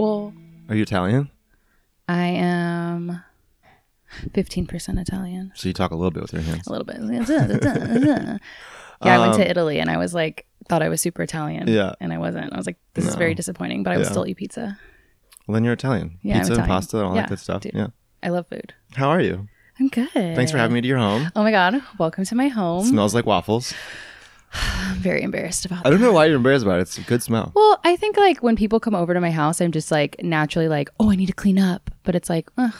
Well, Are you Italian? I am 15% Italian. So you talk a little bit with your hands. A little bit. yeah, I went Um, to Italy and I was like, thought I was super Italian. Yeah. And I wasn't. I was like, this is very disappointing, but I would still eat pizza. Well, then you're Italian. Yeah, Pizza and pasta and all Yeah, that good stuff. dude. Yeah. I love food. How are you? I'm good. Thanks for having me to your home. Oh my God. Welcome to my home. Smells like waffles. I'm very embarrassed about I don't know why you're embarrassed about it. It's a good smell. Well, I think like when people come over to my house, I'm just like naturally like, oh, I need to clean up. But it's like, ugh.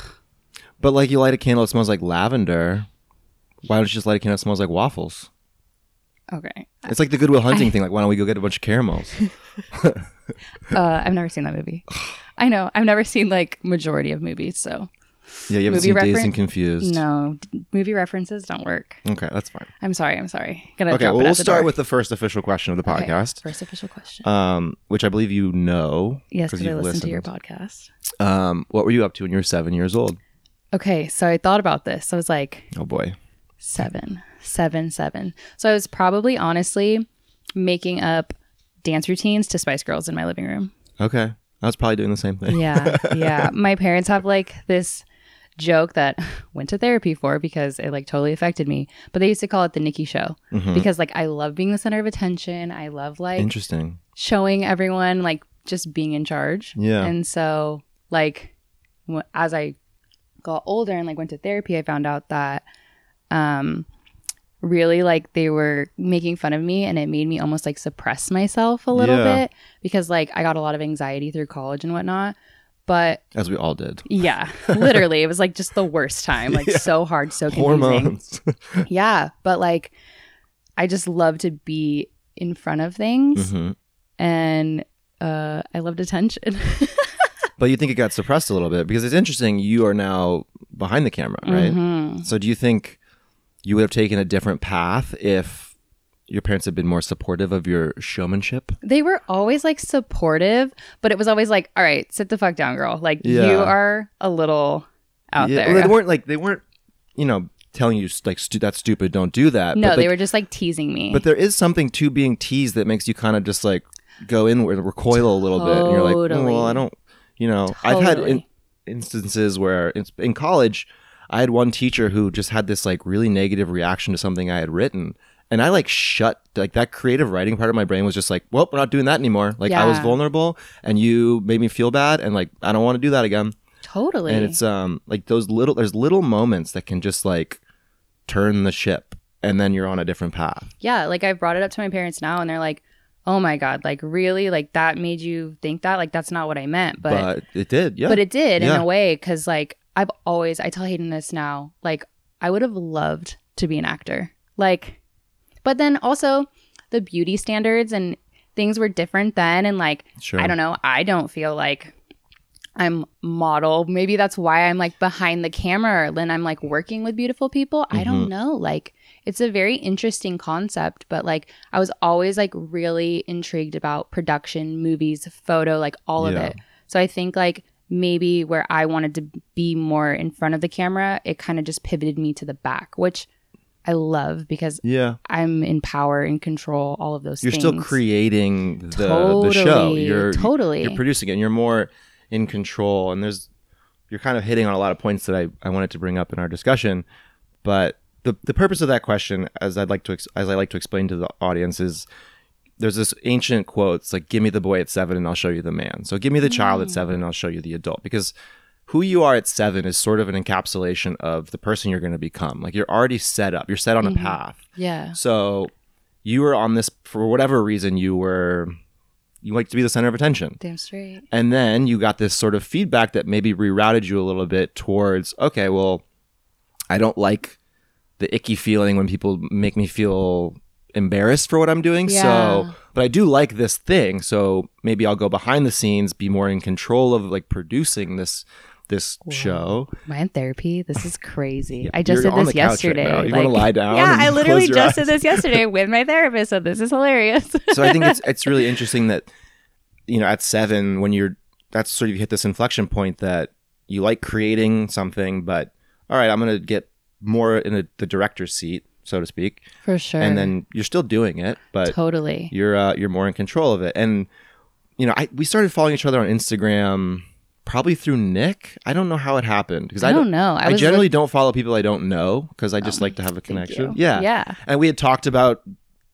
But like you light a candle, it smells like lavender. Why don't you just light a candle that smells like waffles? Okay. It's like the Good Will Hunting thing. Like, why don't we go get a bunch of caramels? Uh, I've never seen that movie. I know. I've never seen like majority of movies. So Yeah, you haven't Movie seen Dazed reference? and Confused. no, d- movie references don't work. Okay, that's fine. I'm sorry. I'm sorry. Gonna Okay, drop well, it we'll the start door. with the first official question of the Okay, podcast, First official question. um, which I believe you know. yes, because I you've listened to your podcast. Um, what were you up to when you were seven years old? Okay, so I thought about this. I was like, Oh boy. seven, seven, seven. So I was probably honestly making up dance routines to Spice Girls in my living room. Okay, I was probably doing the same thing. Yeah, yeah. My parents have like this joke that went to therapy for because it like totally affected me. But they used to call it the Nikki show Mhm. because like I love being the center of attention. I love like Interesting. showing everyone like just being in charge. Yeah. And so like wh- as I got older and like went to therapy, I found out that um really like they were making fun of me and it made me almost like suppress myself a little Yeah. bit because like I got a lot of anxiety through college and whatnot. But As we all did. yeah, literally, it was like just the worst time. Like Yeah. so hard, so confusing. Hormones. Yeah, but like I just love to be in front of things, hmm and uh, I loved attention. But you think it got suppressed a little bit because it's interesting. You are now behind the camera, right? Mhm. So do you think you would have taken a different path if your parents have been more supportive of your showmanship? They were always like supportive, but it was always like, "All right, sit the fuck down, girl. Like you are a little out yeah, there." well, they weren't like they weren't, you know, telling you like stu- that's stupid, don't do that. no, but, they like, were just like teasing me. But there is something to being teased that makes you kind of just like go inward, recoil a little bit, and you're like, oh, well, I don't, you know, I've had in, instances where in, in college, I had one teacher who just had this like really negative reaction to something I had written. And I like shut like that creative writing part of my brain was just like, well, we're not doing that anymore. Like I was vulnerable and you made me feel bad and like I don't want to do that again. totally. And it's um like those little there's little moments that can just like turn the ship and then you're on a different path. yeah, like I brought it up to my parents now, and they're like, "Oh my god, like really, like that made you think that? Like that's not what I meant." But But, it did, yeah. but it did in a way because like I've always I tell Hayden this now, like I would have loved to be an actor, like, but then also the beauty standards and things were different then, and like sure. I don't know, I don't feel like. I'm model. Maybe that's why I'm like behind the camera. Then I'm like working with beautiful people. I Mm-hmm. don't know. Like it's a very interesting concept, but like I was always like really intrigued about production, movies, photo, like all of it. So I think like maybe where I wanted to be more in front of the camera, it kind of just pivoted me to the back, which I love because Yeah. I'm in power and control all of those things. You're things. still creating the totally, the show. You're totally. you're producing it. And you're more in control. And there's you're kind of hitting on a lot of points that I, I wanted to bring up in our discussion. But the the purpose of that question, as I'd like to ex- as I like to explain to the audience, is there's this ancient quote. It's like, "Give me the boy at seven, and I'll show you the man." So give me the child at mm. seven, and I'll show you the adult. Because who you are at seven is sort of an encapsulation of the person you're going to become. Like you're already set up. You're set on a mm-hmm. path. yeah. So you were on this for whatever reason you were you like to be the center of attention. Damn straight. And then you got this sort of feedback that maybe rerouted you a little bit towards okay, well, I don't like the icky feeling when people make me feel embarrassed for what I'm doing. Yeah. So, but I do like this thing, so maybe I'll go behind the scenes, be more in control of like producing this this show. My therapy? This is crazy. Yeah, I just did this couch right yesterday. now. You wanna lie down Yeah, I literally just eyes? did this yesterday with my therapist, so this is hilarious. so I think it's it's really interesting that you know at seven when you're that's sort of you hit this inflection point that you like creating something, but all right, I'm gonna get more in a, the director's seat, so to speak, For sure. and then you're still doing it, but totally. you're uh, you're more in control of it. And you know, I we started following each other on Instagram probably through Nick. I don't know how it happened because I, I don't know. I, was generally look- don't follow people I don't know because I just Oh, like to have a connection. Yeah. Yeah. And we had talked about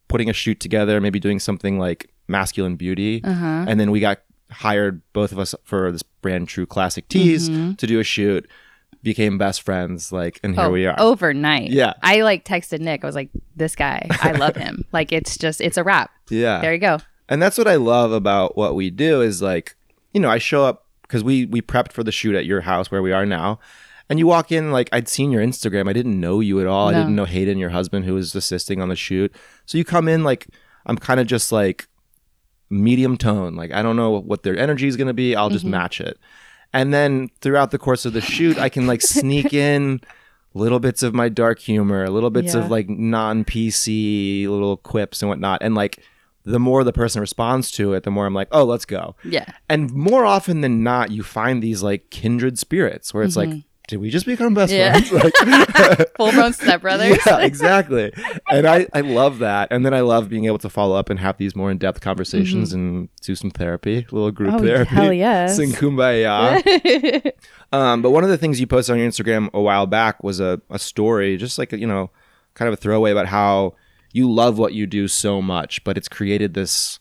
putting a shoot together, maybe doing something like masculine beauty. Uh huh. And then we got hired, both of us, for this brand True Classic Tees Mhm. to do a shoot. Became best friends, like, and here Oh, we are. overnight. Yeah. I like texted Nick. I was like, "This guy, I love him. like, it's just, it's a wrap. yeah. There you go. and that's what I love about what we do is like, you know, I show up because we we prepped for the shoot at your house where we are now, and you walk in like I'd seen your Instagram, I didn't know you at all, I didn't know Hayden, your husband, who was assisting on the shoot. So you come in like I'm kind of just like medium tone, like I don't know what their energy is gonna be, I'll just Mhm. match it, and then throughout the course of the shoot, I can like sneak in. Little bits of my dark humor, little bits Yeah. of like non PC little quips and whatnot. And like the more the person responds to it, the more I'm like, oh, let's go. Yeah. And more often than not, you find these like kindred spirits where it's like, did we just become best Mm-hmm. Yeah. friends? Like, Full blown stepbrothers. yeah, exactly. And I, I love that. And then I love being able to follow up and have these more in depth conversations and do some therapy, a little group Mm-hmm. Oh, therapy. hell yes. Sing kumbaya. Um, but one of the things you posted on your Instagram a while back was a, a story, just like, you know, kind of a throwaway about how you love what you do so much, but it's created this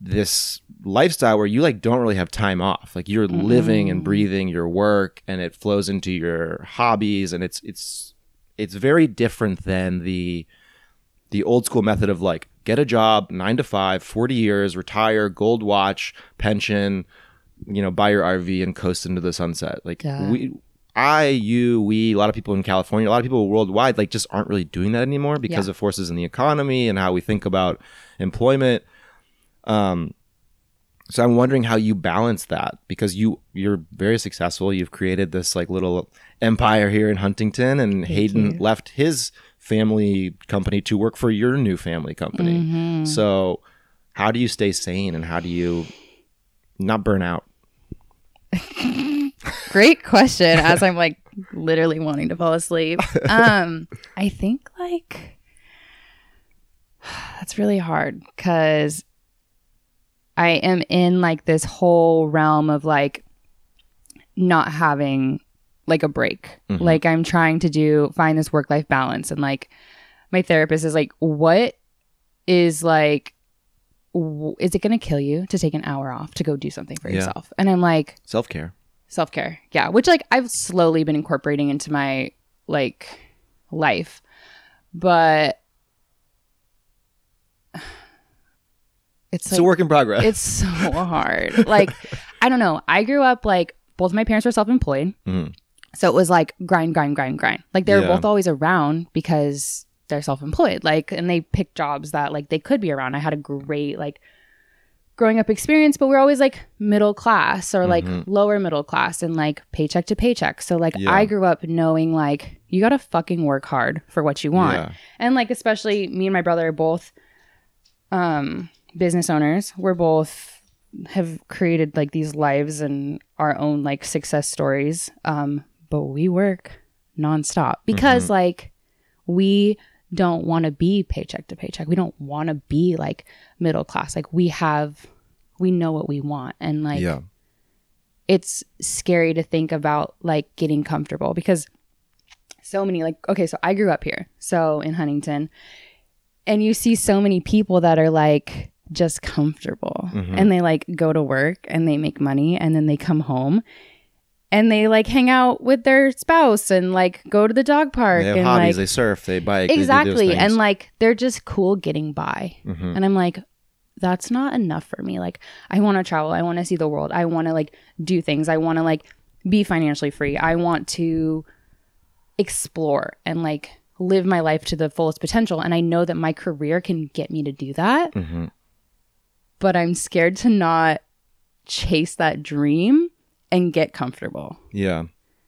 this lifestyle where you like don't really have time off. Like you're mm-hmm. living and breathing your work and it flows into your hobbies and it's it's it's very different than the the old school method of like get a job 9 to 5 40 years retire gold watch pension you know buy your RV and coast into the sunset like Yeah. we I you we a lot of people in California a lot of people worldwide like just aren't really doing that anymore because Yeah. of forces in the economy and how we think about employment um so I'm wondering how you balance that because you you're very successful. You've created this like little empire here in Huntington, and Hayden you. left his family company to work for your new family company. Mhm. So how do you stay sane and how do you not burn out? Great question. As I'm like literally wanting to fall asleep. Um, I think like that's really hard because I am in like this whole realm of like not having like a break. Mhm. Like I'm trying to do find this work life balance and like my therapist is like, what is like, w- is it going to kill you to take an hour off to go do something for Yeah. yourself? And I'm like, Self care. Self care. Yeah, which like I've slowly been incorporating into my like life, but it's It's like a work in progress. it's so hard. Like I don't know. I grew up like both my parents were self employed, Mhm. so it was like grind, grind, grind, grind. Like they were Yeah. both always around because they're self employed. Like and they picked jobs that like they could be around. I had a great like growing up experience, but we're always like middle class or like Mhm. lower middle class and like paycheck to paycheck. So like Yeah. I grew up knowing like you gotta fucking work hard for what you want. Yeah. And like especially me and my brother are both um business owners. We're both have created like these lives and our own like success stories. Um, but we work nonstop because Mm-hmm. like we don't want to be paycheck to paycheck. We don't want to be like middle class. Like we have we know what we want and like yeah. it's scary to think about like getting comfortable because so many like okay so i grew up here so in huntington and you see so many people that are like just comfortable Mhm. and they like go to work and they make money and then they come home and they like hang out with their spouse and like go to the dog park They have and hobbies. like they surf. They bike. they exactly and like they're just cool getting by Mhm. and I'm like, that's not enough for me. Like, I want to travel. I want to see the world. I want to like do things. I want to like be financially free. I want to explore and like live my life to the fullest potential. And I know that my career can get me to do that, Mhm. but I'm scared to not chase that dream and get comfortable. Yeah.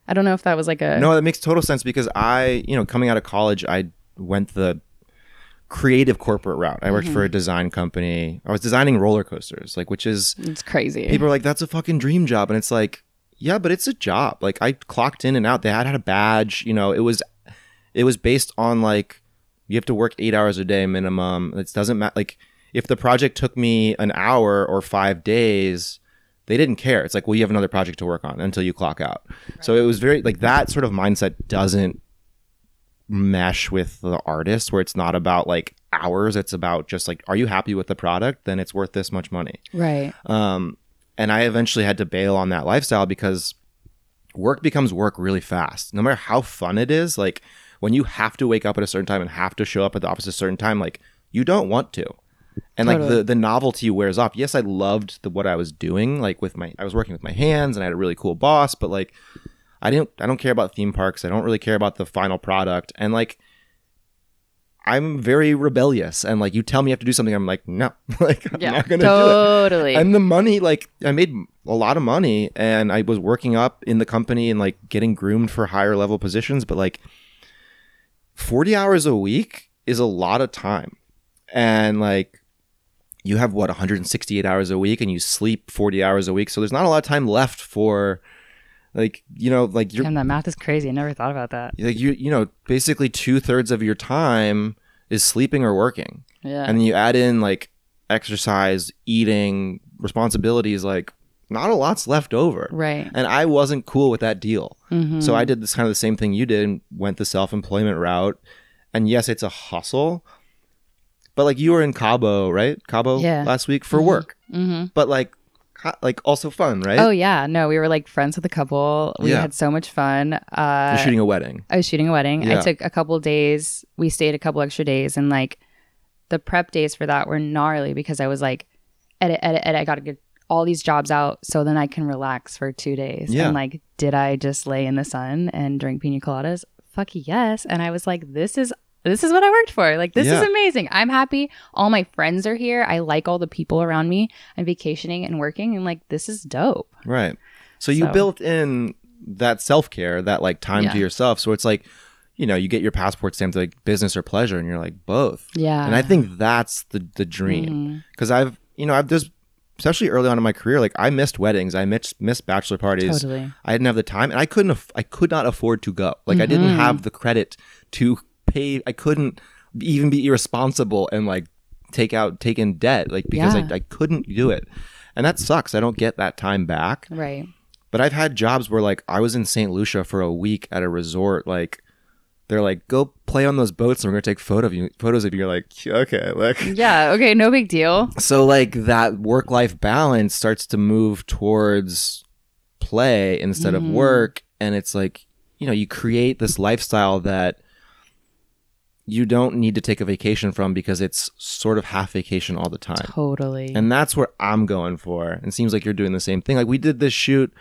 I don't know if that was like a No, that makes total sense because I, you know, coming out of college, I went the creative corporate route. I worked Mm-hmm. for a design company. I was designing roller coasters, like which is it's crazy. people are like, that's a fucking dream job. And it's like, yeah, but it's a job. Like I clocked in and out. They had had a badge, you know, it was it was based on like you have to work eight hours a day minimum. It doesn't matter like if the project took me an hour or five days, they didn't care. It's like, well, you have another project to work on until you clock out. So it was very like that sort of mindset doesn't mesh with the artist where it's not about like hours. It's about just like, are you happy with the product? Then it's worth this much money. Right. Um, and I eventually had to bail on that lifestyle because work becomes work really fast. No matter how fun it is, like when you have to wake up at a certain time and have to show up at the office at a certain time, like you don't want to. And like Totally. the the novelty wears off. Yes, I loved the, what I was doing. Like with my, I was working with my hands, and I had a really cool boss. But like, I didn't, I don't care about theme parks. I don't really care about the final product. And like, I'm very rebellious. And like, you tell me I have to do something, I'm like, no, like I'm Yeah. not gonna do it totally. and the money like i made a lot of money and i was working up in the company and like getting groomed for higher level positions but like 40 hours a week is a lot of time and like you have what 168 hours a week and you sleep 40 hours a week so there's not a lot of time left for like you know like you're Damn, that math is crazy. I never thought about that. like you you know basically two-thirds of your time is sleeping or working Yeah. and then you add in like exercise, eating, responsibilities, like not a lot's left over. right. And I wasn't cool with that deal. Mhm. So I did this kind of the same thing you did and went the self employment route. And yes, it's a hustle. But like you were in Cabo, right? Cabo Yeah. last week for Mhm. work. hmm But like like also fun, right? Oh yeah, no, we were like friends with a couple. We Yeah. had so much fun. Uh, You're shooting a wedding. I was shooting a wedding. Yeah. I took a couple days. We stayed a couple extra days, and like the prep days for that were gnarly because I was like, edit, edit, edit. I got to get all these jobs out so then I can relax for two days. Yeah. And like, did I just lay in the sun and drink pina coladas? Fuck yes. And I was like, this is. This is what I worked for. Like, this is amazing. I'm happy. All my friends are here. I like all the people around me. I'm vacationing and working, and like, this is dope. Right. So you built in that self care, that like time Yeah. to yourself. So it's like, you know, you get your passport stamped like business or pleasure, and you're like both. Yeah. and I think that's the the dream because I've you know I've there's especially early on in my career like I missed weddings, I missed missed bachelor parties. Totally. I didn't have the time, and I couldn't aff- I could not afford to go. Like I didn't Mhm. have the credit to pay. I couldn't even be irresponsible and like take out take in debt like because Yeah. I, I couldn't do it, and that sucks. I don't get that time back. Right. But I've had jobs where like I was in St. Lucia for a week at a resort. Like they're like, go play on those boats, and we're gonna take photo of you, photos of you. You're like, okay, like Yeah. Okay. No big deal. so like that work life balance starts to move towards play instead of Mhm. work, and it's like you know you create this lifestyle that you don't need to take a vacation from because it's sort of half vacation all the time. Totally. And that's where I'm going for. And it seems like you're doing the same thing. Like we did this shoot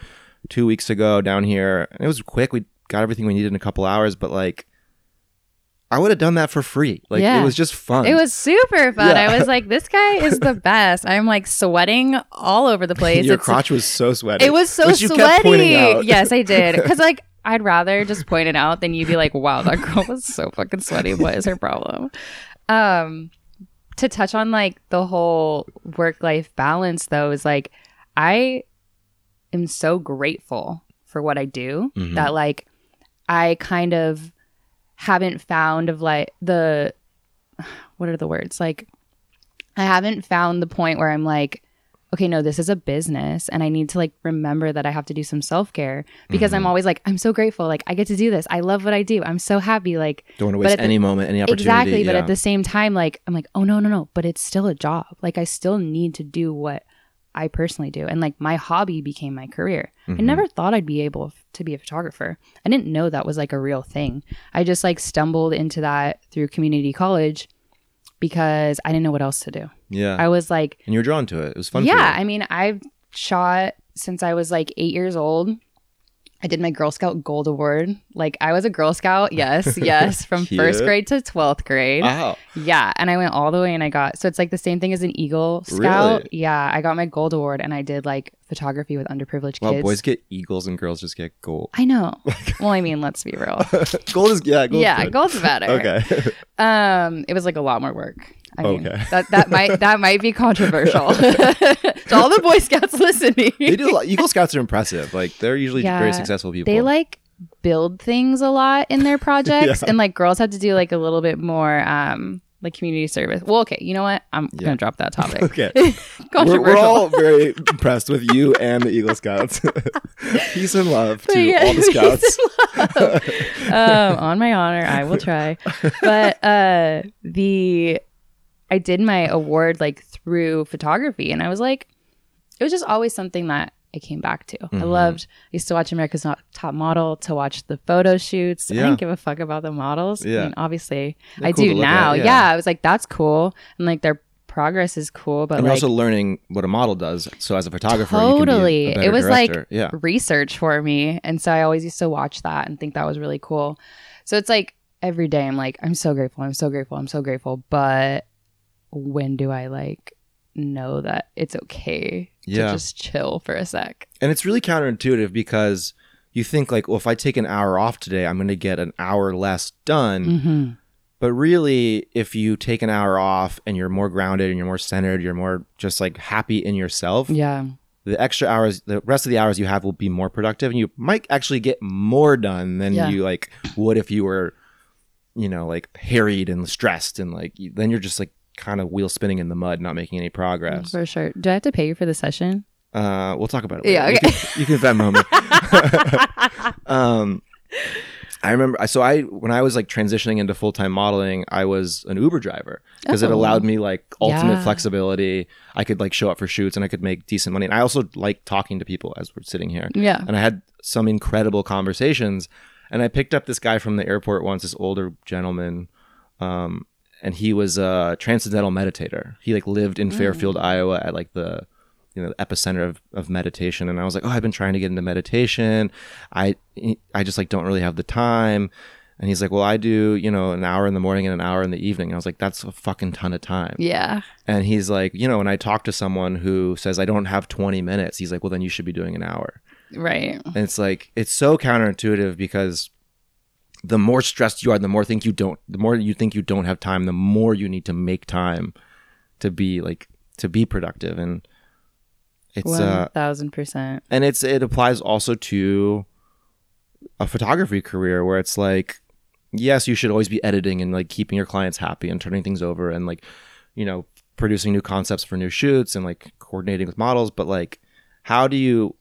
two weeks ago down here, and it was quick. We got everything we needed in a couple hours, but like I would have done that for free. Like Yeah. it was just fun. it was super fun. Yeah. I was like, this guy is the best. I'm like sweating all over the place. Your It's- crotch was so sweaty. it was so sweaty. Yes, I did. Because like I'd rather just point it out than you be like, wow, that girl was so fucking sweaty. What is her problem? Um, to touch on like the whole work life balance though is like I am so grateful for what I do Mhm. that like I kind of haven't found of like the what are the words like I haven't found the point where I'm like okay no this is a business and I need to like remember that I have to do some self-care because I'm Mhm. always like I'm so grateful. Like I get to do this. I love what I do. I'm so happy. Like Don't want to but waste the- any moment, any opportunity. exactly but at the same time like i'm like oh no no no but it's still a job. Like i still need to do what i personally do and like my hobby became my career. I Mhm. never thought i'd be able to be a photographer. I didn't know that was like a real thing. I just like stumbled into that through community college because i didn't know what else to do yeah. i was like and you were drawn to it. It was fun. yeah i mean i've shot since i was like eight years old I did my Girl Scout Gold Award. Like I was a Girl Scout, yes, yes, from first grade to 12th grade. Wow. Yeah, and I went all the way and I got so it's like the same thing as an Eagle Scout. Really? Yeah, I got my gold award and I did like photography with underprivileged kids. Well, kids. boys get eagles and girls just get gold. I know. well, I mean, let's be real. gold is yeah. Gold's yeah, good. gold's better. Okay. Um, it was like a lot more work. I mean, Okay. that that might that might be controversial to all the Boy Scouts listening. they do. A lot. Eagle Scouts are impressive. Like they're usually very successful people. They like build things a lot in their projects, Yeah. and like girls have to do like a little bit more um like community service. Well, okay, you know what? I'm Yeah. gonna drop that topic. Okay. we're, we're all very impressed with you and the Eagle Scouts. Peace and love to Yeah, all the scouts. um, on my honor, I will try. But uh, the I did my award like through photography, and I was like, it was just always something that I came back to. I Mhm. loved. I used to watch America's Next Top Model to watch the photo shoots. I didn't give a fuck about the models. Yeah. I mean, obviously, They're I cool do look at, now. yeah. yeah. I was like, that's cool, and like their progress is cool, but and like also learning what a model does. So as a photographer, you can be Totally. a It was like- yeah. research for me. And so I always used to watch that and think that was really cool. So it's like every day I'm like, I'm so grateful. I'm so grateful. I'm so grateful. But when do I like know that it's okay Yeah. to just chill for a sec? And it's really counterintuitive because you think like, well, if I take an hour off today, I'm going to get an hour less done. Mm-hmm. But really, if you take an hour off and you're more grounded and you're more centered, you're more just like happy in yourself, Yeah. the extra hours, the rest of the hours you have will be more productive and you might actually get more done than Yeah. you like would if you were, you know, like harried and stressed and like then you're just like kind of wheel spinning in the mud, not making any progress. For sure. Do I have to pay you for the session? Uh, we'll talk about it. Yeah, okay. You can, you can Venmo me. um, I remember. So I, when I was like transitioning into full time modeling, I was an Uber driver because it Oh. allowed me like ultimate Yeah. flexibility. I could like show up for shoots and I could make decent money. And I also like talking to people as we're sitting here. Yeah. And I had some incredible conversations. And I picked up this guy from the airport once, this older gentleman. Um, and he was a transcendental meditator. He like lived in Fairfield, mm. Iowa at like the you know epicenter of, of meditation. And i was like oh i've been trying to get into meditation. I i just like don't really have the time. And he's like well i do you know an hour in the morning and an hour in the evening. And i was like that's a fucking ton of time. Yeah. and he's like you know when i talk to someone who says i don't have 20 minutes. He's like well then you should be doing an hour. Right. and it's like it's so counterintuitive because the more stressed you are the more think you don't the more you think you don't have time the more you need to make time to be like to be productive and it's One uh thousand percent. and it's it applies also to a photography career where it's like yes you should always be editing and like keeping your clients happy and turning things over and like you know producing new concepts for new shoots and like coordinating with models but like how do you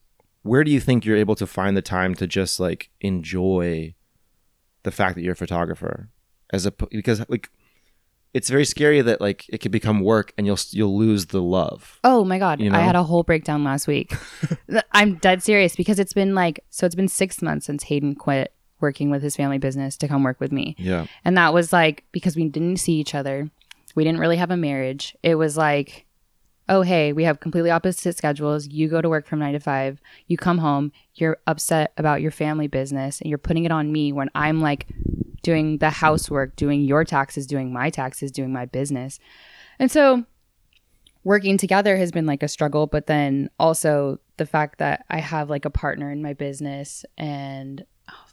where do you think you're able to find the time to just like enjoy the fact that you're a photographer as a because like it's very scary that like it could become work and you'll you'll lose the love Oh my god, You I had a whole breakdown last week. I'm dead serious because it's been like so it's been 6 months since Hayden quit working with his family business to come work with me. yeah And that was like because we didn't see each other. We didn't really have a marriage. It was like oh hey, we have completely opposite schedules. You go to work from 9 to 5. You come home, you're upset about your family business and you're putting it on me when I'm like doing the housework, doing your taxes, doing my taxes, doing my business. And so working together has been like a struggle, but then also the fact that I have like a partner in my business and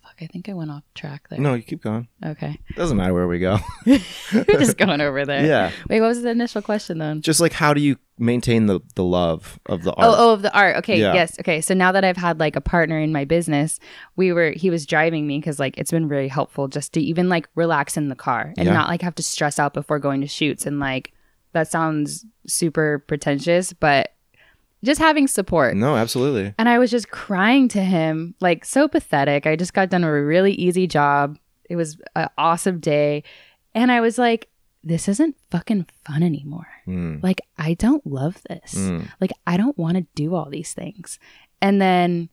fuck, I think I went off track there. no you keep going Okay. doesn't matter where we go We're just going over there. yeah Wait, what was the initial question then? just like how do you maintain the the love of the oh, art Oh, oh, of the art. Okay, Yeah. yes. Okay, so now that I've had like a partner in my business, we were he was driving me because like it's been very helpful just to even like relax in the car and Yeah. not like have to stress out before going to shoots and like that sounds super pretentious, but just having support. no absolutely And I was just crying to him, like so pathetic. I just got done a really easy job. It was an awesome day. And I was like, this isn't fucking fun anymore. Mm, Like, I don't love this. mm. Like, I don't want to do all these things. And then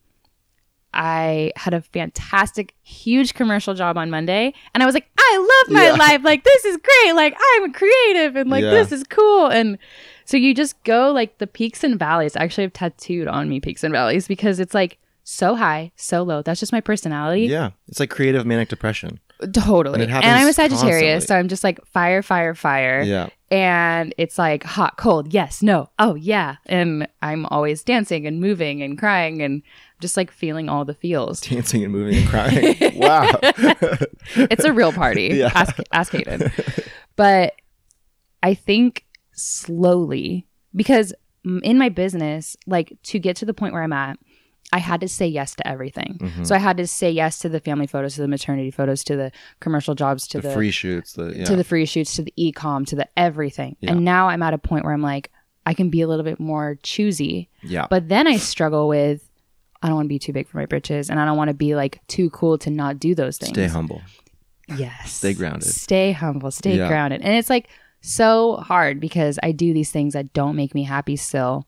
I had a fantastic, huge commercial job on Monday. And I was like, I love my Yeah. life. Like, this is great. Like, I'm creative and like, Yeah. this is cool. And so you just go like the peaks and valleys. I actually have tattooed on me peaks and valleys because it's like so high, so low. That's just my personality. yeah it's like creative manic depression Totally. And And, I'm a Sagittarius. constantly. So I'm just like fire, fire, fire yeah and it's like hot cold yes no oh yeah and i'm always dancing and moving and crying and just like feeling all the feels dancing and moving and crying wow it's a real party Yeah. ask, ask hayden but i think slowly because in my business like to get to the point where i'm at I had to say yes to everything. Mhm. So I had to say yes to the family photos, to the maternity photos, to the commercial jobs, to the, the, free shoots, the yeah. to the free shoots, to the e-com, to the everything. Yeah. And now I'm at a point where I'm like, I can be a little bit more choosy. yeah. But then I struggle with I don't want to be too big for my britches and I don't want to be like too cool to not do those things. Stay humble. Yes. Stay grounded. Stay humble, stay Yeah. grounded. And it's like so hard because I do these things that don't make me happy still.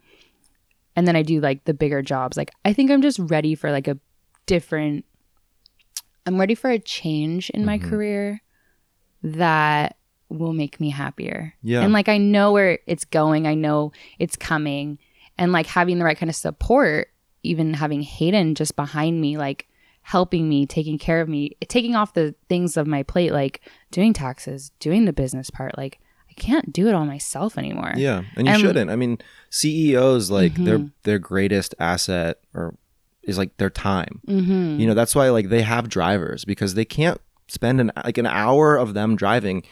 And then I do like the bigger jobs. Like I think I'm just ready for like a different I'm ready for a change in my Mhm. career that will make me happier. Yeah. And like I know where it's going. I know it's coming. And like having the right kind of support, even having Hayden just behind me, like helping me, taking care of me, taking off the things of my plate, like doing taxes, doing the business part. Like I can't do it all myself anymore. Yeah, and you And- shouldn't. I mean, CEOs like their Mhm. their greatest asset or is like their time. Mm-hmm. You know, that's why like they have drivers because they can't spend an like an hour of them driving.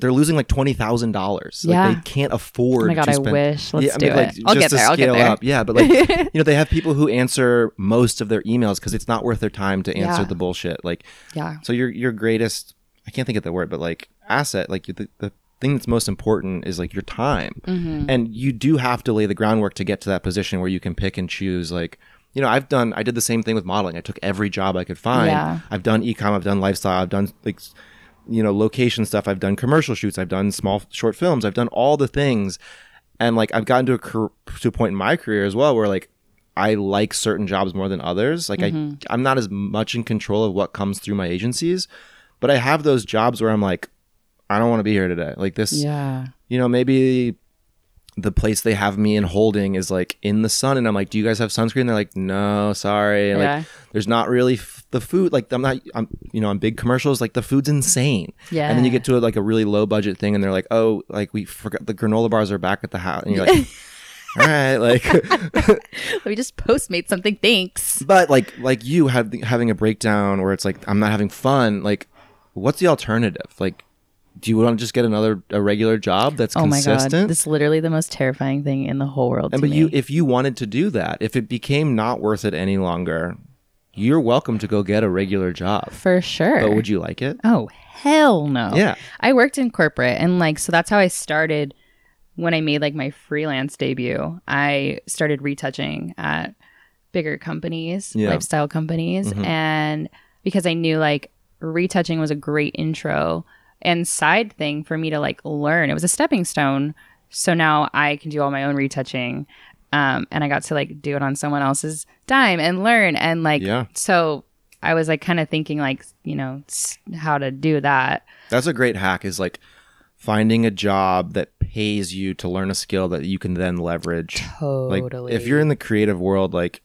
They're losing like twenty thousand dollars. Like Yeah. they can't afford. Oh my god, to I spend, wish. Let's Yeah, I do mean, like, it. I'll just get to there. I'll get scale there. up. Yeah, but like you know, they have people who answer most of their emails because it's not worth their time to answer Yeah. the bullshit. Like yeah. so your your greatest I can't think of the word, but like asset, like the, the thing that's most important is like your time. Mm-hmm. And you do have to lay the groundwork to get to that position where you can pick and choose like you know, I've done I did the same thing with modeling. I took every job I could find. Yeah. I've done ecom, I've done lifestyle, I've done like you know, location stuff, I've done commercial shoots, I've done small short films, I've done all the things. And like I've gotten to a to a point in my career as well where like I like certain jobs more than others. Like Mm-hmm. I I'm not as much in control of what comes through my agencies, but I have those jobs where I'm like I don't want to be here today. Like this Yeah. you know, maybe the place they have me in holding is like in the sun, and I'm like, "Do you guys have sunscreen?" They're like, "No, sorry." And, Yeah. Like, there's not really f- the food. Like, I'm not. I'm you know, on big commercials, like the food's insane. Yeah. And then you get to like a really low budget thing, and they're like, "Oh, like we forgot the granola bars are back at the house," and you're like, "All right, like." we just postmate something. Thanks. but like like you have having a breakdown where it's like I'm not having fun. Like, what's the alternative? Like, do you want to just get another a regular job that's Oh my consistent? god, this is literally the most terrifying thing in the whole world. And to but me. you, if you wanted to do that, if it became not worth it any longer, you're welcome to go get a regular job. for sure. But would you like it? Oh hell no. Yeah. I worked in corporate and like so that's how I started when I made like my freelance debut. I started retouching at bigger companies, Yeah. lifestyle companies Mhm. and because I knew like retouching was a great intro and side thing for me to like learn. It was a stepping stone. So now I can do all my own retouching. Um, and I got to like do it on someone else's dime and learn and like Yeah. so I was like kind of thinking like, you know, how to do that. That's a great hack is like finding a job that pays you to learn a skill that you can then leverage. Like Totally. if you're in the creative world like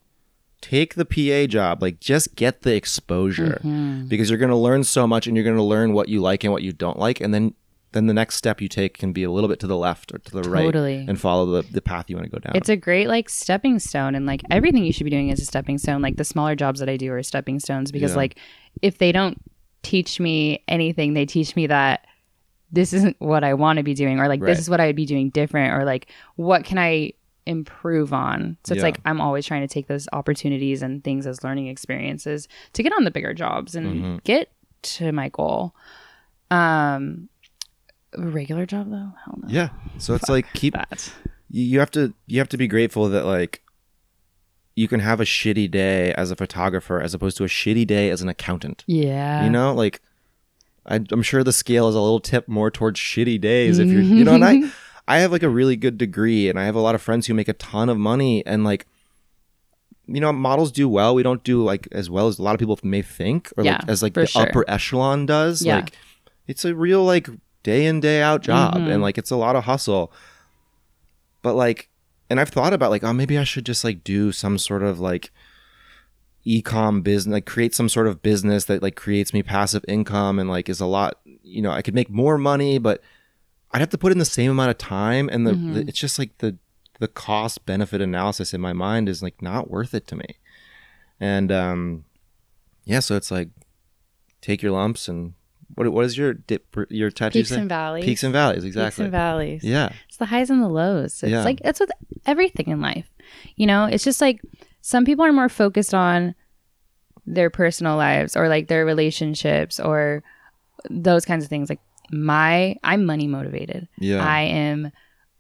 take the PA job, like just get the exposure Mhm. because you're going to learn so much and you're going to learn what you like and what you don't like and then then the next step you take can be a little bit to the left or to the right and follow the, the path you want to go down. It's a great like stepping stone and like everything you should be doing is a stepping stone. Like the smaller jobs that I do are stepping stones because Yeah. like if they don't teach me anything, they teach me that this isn't what I want to be doing or like Right. this is what I would be doing different or like what can I improve on. So it's Yeah. like I'm always trying to take those opportunities and things as learning experiences to get on the bigger jobs and Mhm. get to my goal. Um a regular job though? Hell no. yeah. So it's like keep That. you you have to you have to be grateful that like you can have a shitty day as a photographer as opposed to a shitty day as an accountant. Yeah. You know, like I, I'm sure the scale is a little tip more towards shitty days if you're, you know, and I, I have like a really good degree and I have a lot of friends who make a ton of money and like, you know, models do well. We don't do like as well as a lot of people may think or Yeah, like as like the sure. upper echelon does. Yeah. Like it's a real like day in, day out job Mhm. and like it's a lot of hustle. But like, and I've thought about like, oh, maybe I should just like do some sort of like, e-com business like create some sort of business that like creates me passive income and like is a lot you know i could make more money but i'd have to put in the same amount of time and the, Mhm. the it's just like the the cost benefit analysis in my mind is like not worth it to me and um yeah so it's like take your lumps and what what is your dip your tattoo Peaks say? and valleys. peaks and valleys exactly. Peaks and valleys. yeah It's the highs and the lows. It's Yeah. like it's with everything in life. You know, it's just like some people are more focused on their personal lives or like their relationships or those kinds of things. Like my, I'm money motivated. Yeah. I am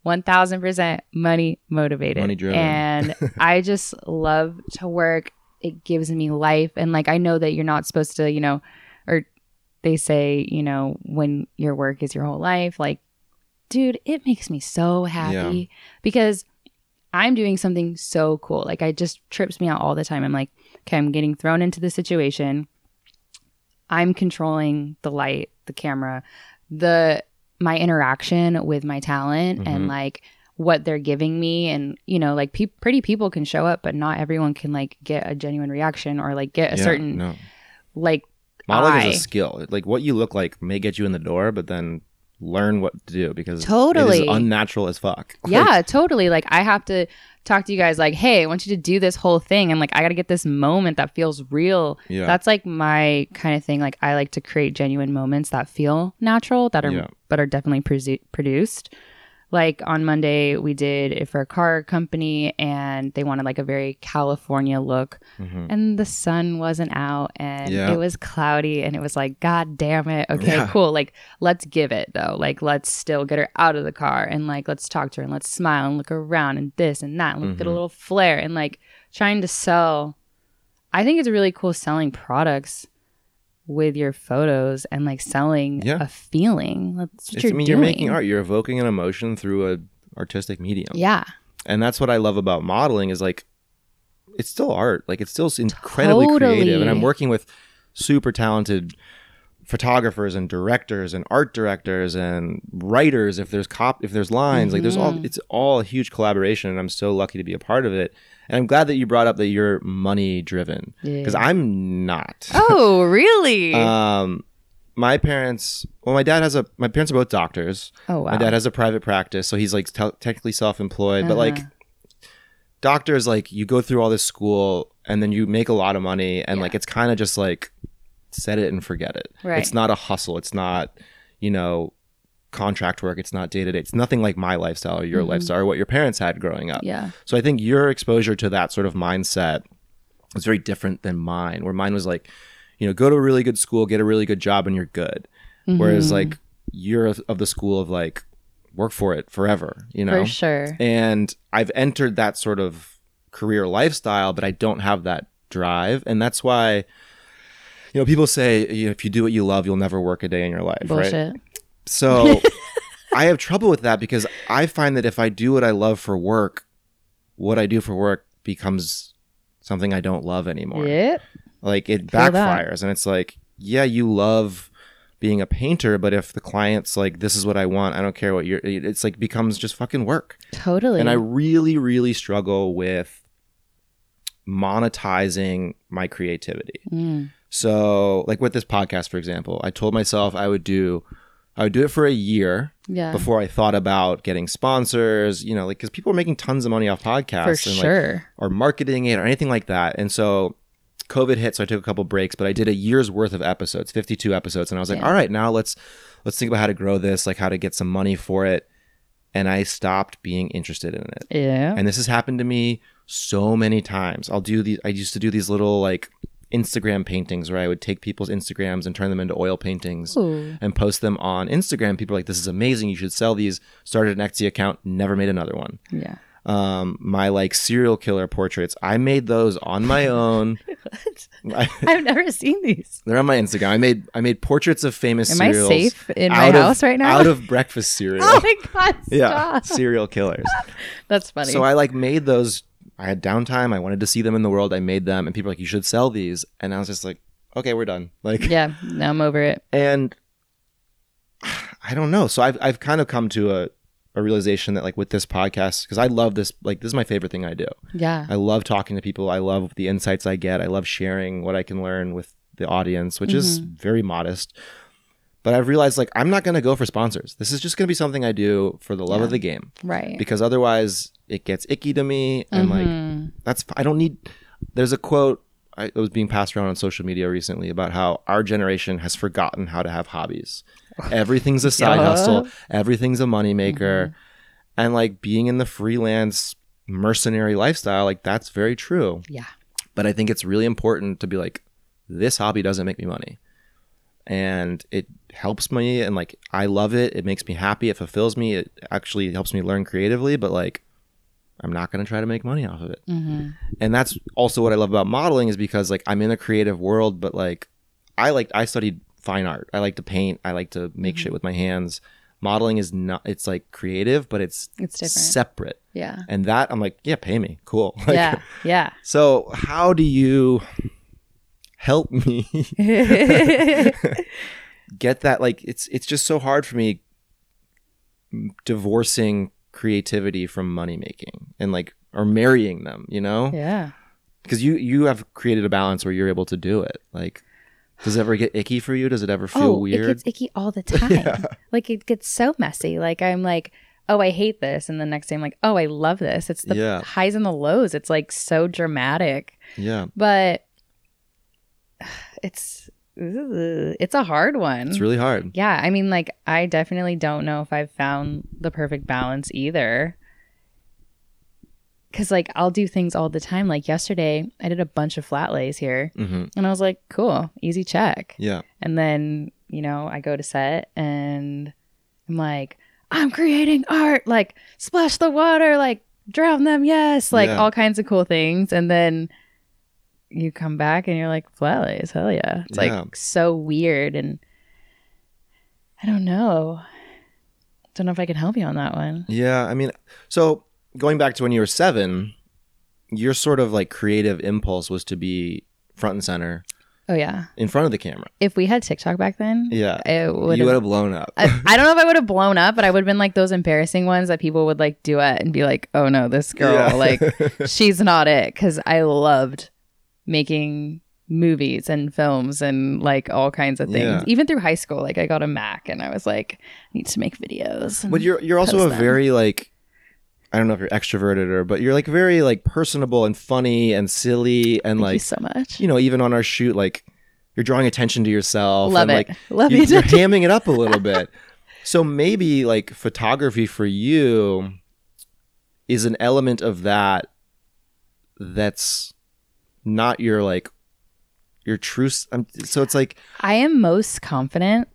1000% money motivated. Money driven. And I just love to work. It gives me life. And like, I know that you're not supposed to, you know, or they say, you know, when your work is your whole life, like, dude, it makes me so happy because I'm doing something so cool. Like, I just trips me out all the time. I'm like, okay, I'm getting thrown into the situation. I'm controlling the light, the camera, the my interaction with my talent Mhm. and like what they're giving me and you know like pe- pretty people can show up but not everyone can like get a genuine reaction or like get a Yeah, certain no. like Modeling eye. is a skill. Like what you look like may get you in the door, but then learn what to do because Totally. is unnatural as fuck. Like, yeah totally like i have to talk to you guys like hey i want you to do this whole thing and like i gotta get this moment that feels real yeah. that's like my kind of thing like i like to create genuine moments that feel natural that are Yeah. but are definitely presu- produced like on monday we did it for a car company and they wanted like a very california look Mhm. and the sun wasn't out and Yeah. it was cloudy and it was like god damn it okay Yeah. cool like let's give it though like let's still get her out of the car and like let's talk to her and let's smile and look around and this and that and look at a little flare and like trying to sell i think it's really cool selling products with your photos and like selling Yeah. a feeling that's what It's- you're I mean, doing you're making art. You're evoking an emotion through a artistic medium. yeah and that's what I love about modeling is like it's still art like it's still incredibly Totally. creative and I'm working with super talented photographers and directors and art directors and writers if there's cop if there's lines like there's all Mhm. it's all a huge collaboration and I'm so lucky to be a part of it and I'm glad that you brought up that you're money driven because Yeah. I'm not oh really um my parents well my dad has a my parents are both doctors oh wow my dad has a private practice, so he's like te- technically self-employed. But like, Uh-huh. doctors, like you go through all this school and then you make a lot of money, and Yeah. like it's kind of just like set it and forget it. Right. It's not a hustle. It's not you know contract work. It's not day to day. It's nothing like my lifestyle or your Mhm. lifestyle or what your parents had growing up. yeah So I think your exposure to that sort of mindset was very different than mine, where mine was like, you know, go to a really good school, get a really good job, and you're good. Whereas Mhm. like you're of the school of like work for it forever, you know. for sure And I've entered that sort of career lifestyle, but I don't have that drive, and that's why. You know, people say you know, if you do what you love, you'll never work a day in your life, right? So I have trouble with that because I find that if I do what I love for work, what I do for work becomes something I don't love anymore. Yep. Like it Feel that. backfires and it's like, yeah, you love being a painter, but if the client's like, this is what I want, I don't care what you're, it's like becomes just fucking work. Totally. And I really, really struggle with monetizing my creativity. Mm. So, like with this podcast, for example, I told myself I would do, I would do it for a year Yeah. before I thought about getting sponsors. You know, like because people are making tons of money off podcasts for and like sure. or marketing it or anything like that. And so, COVID hit, so I took a couple breaks, but I did a year's worth of episodes, fifty-two episodes, and I was like, Yeah. all right, now let's let's think about how to grow this, like how to get some money for it. And I stopped being interested in it. yeah. And this has happened to me so many times. I'll do these. I used to do these little like Instagram paintings where I would take people's Instagrams and turn them into oil paintings Ooh. and post them on Instagram. People are like, "This is amazing! You should sell these." Started an Etsy account. Never made another one. Yeah. Um, my like serial killer portraits. I made those on my own. I- I've never seen these. they're on my Instagram. I made I made portraits of famous Am I safe in my out of- house right now? out of breakfast cereal. oh my god! Stop. yeah, serial killers. That's funny. So I like made those. I had downtime. I wanted to see them in the world. I made them, and people were like, "You should sell these." And I was just like, "Okay, we're done." Like, yeah. Now I'm over it. and I don't know. So I've I've kind of come to a a realization that like with this podcast because I love this. Like this is my favorite thing I do. Yeah. I love talking to people. I love the insights I get. I love sharing what I can learn with the audience, which is Mm-hmm. very modest. But I've realized like I'm not going to go for sponsors. This is just going to be something I do for the love Yeah. of the game right. because otherwise it gets icky to me and like Mhm. that's I don't need. There's a quote I, was being passed around on social media recently about how our generation has forgotten how to have hobbies. Everything's a side Yeah. hustle. Everything's a moneymaker, Mhm. and like being in the freelance mercenary lifestyle, like that's very true. Yeah. But I think it's really important to be like, this hobby doesn't make me money. And it helps me and like I love it. It makes me happy. It fulfills me. It actually helps me learn creatively, but like I'm not going to try to make money off of it. Mm-hmm. And that's also what I love about modeling is because like I'm in a creative world, but like I like I studied fine art. I like to paint. I like to make shit with my hands. Modeling is not it's like creative, but it's It's different. separate. Yeah. And that I'm like, yeah, pay me. Cool. Like, yeah. Yeah. So how do you help me get that like it's it's just so hard for me divorcing creativity from money making and like or marrying them, you know? yeah. Because you you have created a balance where you're able to do it. Like does it ever get icky for you? Does it ever feel oh, weird? it gets icky all the time. yeah. Like it gets so messy. Like I'm like, oh, I hate this, and the next day I'm like, oh, I love this. It's the Yeah. highs and the lows. It's like so dramatic, yeah. but it's it's a hard one. It's really hard. yeah, I mean, like I definitely don't know if I've found the perfect balance either. Cause like I'll do things all the time. Like yesterday, I did a bunch of flat lays here, hmm and I was like, "Cool, easy check." Yeah. And then, you know, I go to set and I'm like, I'm creating art, like splash the water, like drown them, yes, like Yeah. all kinds of cool things. And then you come back and you're like, flat lays, hell yeah. It's Yeah. like so weird. And I don't know. Don't know if I can help you on that one. Yeah, I mean, so going back to when you were seven, your sort of like creative impulse was to be front and center Oh, yeah. in front of the camera. If we had TikTok back then, Yeah, it would you would have. blown up. I, I don't know if I would have blown up, but I would have been like those embarrassing ones that people would like duet and be like, "Oh no, this girl, Yeah. like, she's not it." Because I loved making movies and films and like all kinds of things. Yeah. Even through high school, like I got a Mac and I was like, I need to make videos. but you're you're also a them. very like I don't know if you're extroverted or but you're like very like personable and funny and silly and Thank you like so much. you know even on our shoot like you're drawing attention to yourself Love and it. like Love you, it. you're hamming it up a little bit. So maybe like photography for you is an element of that that's not your like your true. s- Um, so it's like I am most confident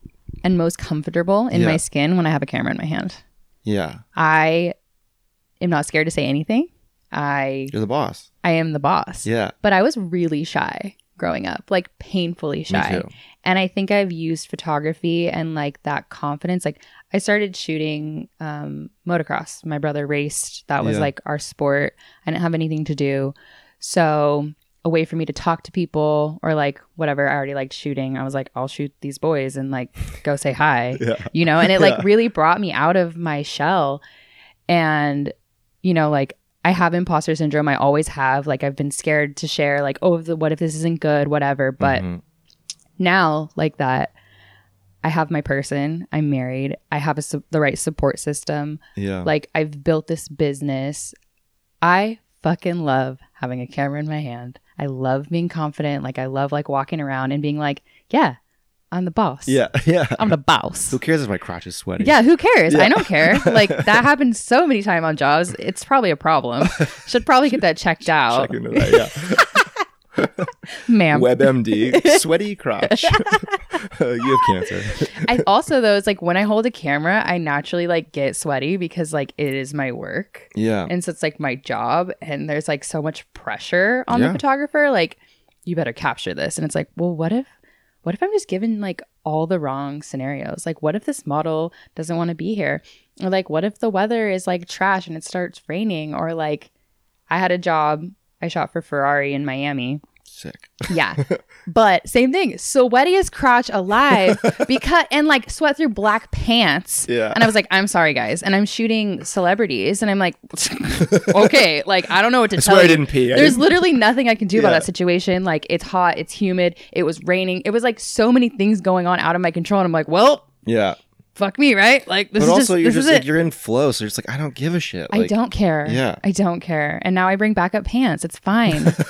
and most comfortable in Yeah. my skin when I have a camera in my hand. yeah, I am not scared to say anything. I you're the boss. I am the boss. Yeah, But I was really shy growing up, like painfully shy. me too. And I think I've used photography and like that confidence. Like I started shooting um, motocross. My brother raced. That was Yeah. like our sport. I didn't have anything to do. So a way for me to talk to people or like whatever. I already liked shooting. I was like, I'll shoot these boys and like go say hi Yeah, you know? And it like really brought me out of my shell. And you know like i have imposter syndrome. I always have. Like i've been scared to share like oh the, what if this isn't good? whatever. But Mhm. now like that i have my person. I'm married. I have a, su- the right support system. Yeah, like i've built this business. I fucking love having a camera in my hand i love being confident like i love like walking around and being like yeah i'm the boss yeah, yeah. i'm the boss Who cares if my crotch is sweaty? yeah, who cares? Yeah. I don't care. Like that happens so many times on jobs. It's probably a problem. Should probably get that checked out, Check into that. Yeah. ma'am. WebMD, sweaty crotch. Uh, you have cancer. I also though it's like when I hold a camera, I naturally like get sweaty because like it is my work. Yeah. And so it's like my job and there's like so much pressure on Yeah. the photographer like you better capture this and it's like, well, what if what if I'm just given like all the wrong scenarios? Like what if this model doesn't want to be here? Or like what if the weather is like trash and it starts raining or like I had a job I shot for Ferrari in Miami. Sick. Yeah. but same thing. Sweatiest crotch alive because and like sweat through black pants. Yeah. And I was like, I'm sorry, guys. And I'm shooting celebrities. And I'm like, okay, like, I don't know what to I tell swear I you. didn't pee. I There's didn't- literally nothing I can do about that situation. Like, it's hot, it's humid, it was raining. It was like so many things going on out of my control. And I'm like, well, yeah. Fuck me, right? Like, this But is also, just, you're this just is like you're in flow, so you're just like I don't give a shit. I don't care. Yeah. I don't care. And now I bring backup pants. It's fine.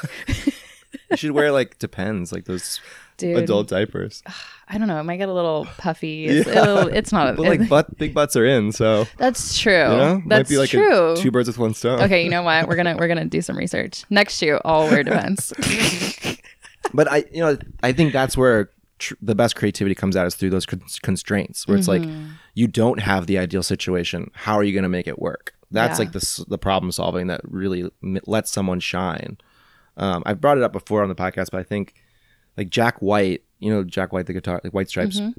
You should wear like depends, like those Dude, adult diapers. I don't know. It might get a little puffy. It's, Yeah. it'll- it's not. But like butt, big butts are in, so that's true. you know, that's might be like true. A, two birds with one stone. okay, you know what? We're gonna we're gonna do some research next shoot. All wear depends. But I, you know, I think that's where tr- the best creativity comes out is through those con- constraints, where it's like Mm-hmm. you don't have the ideal situation. How are you going to make it work? That's Yeah. like the the problem solving that really lets someone shine. Um, I've brought it up before on the podcast, but I think like Jack White, you know, Jack White, the guitar, like White Stripes, Mm-hmm.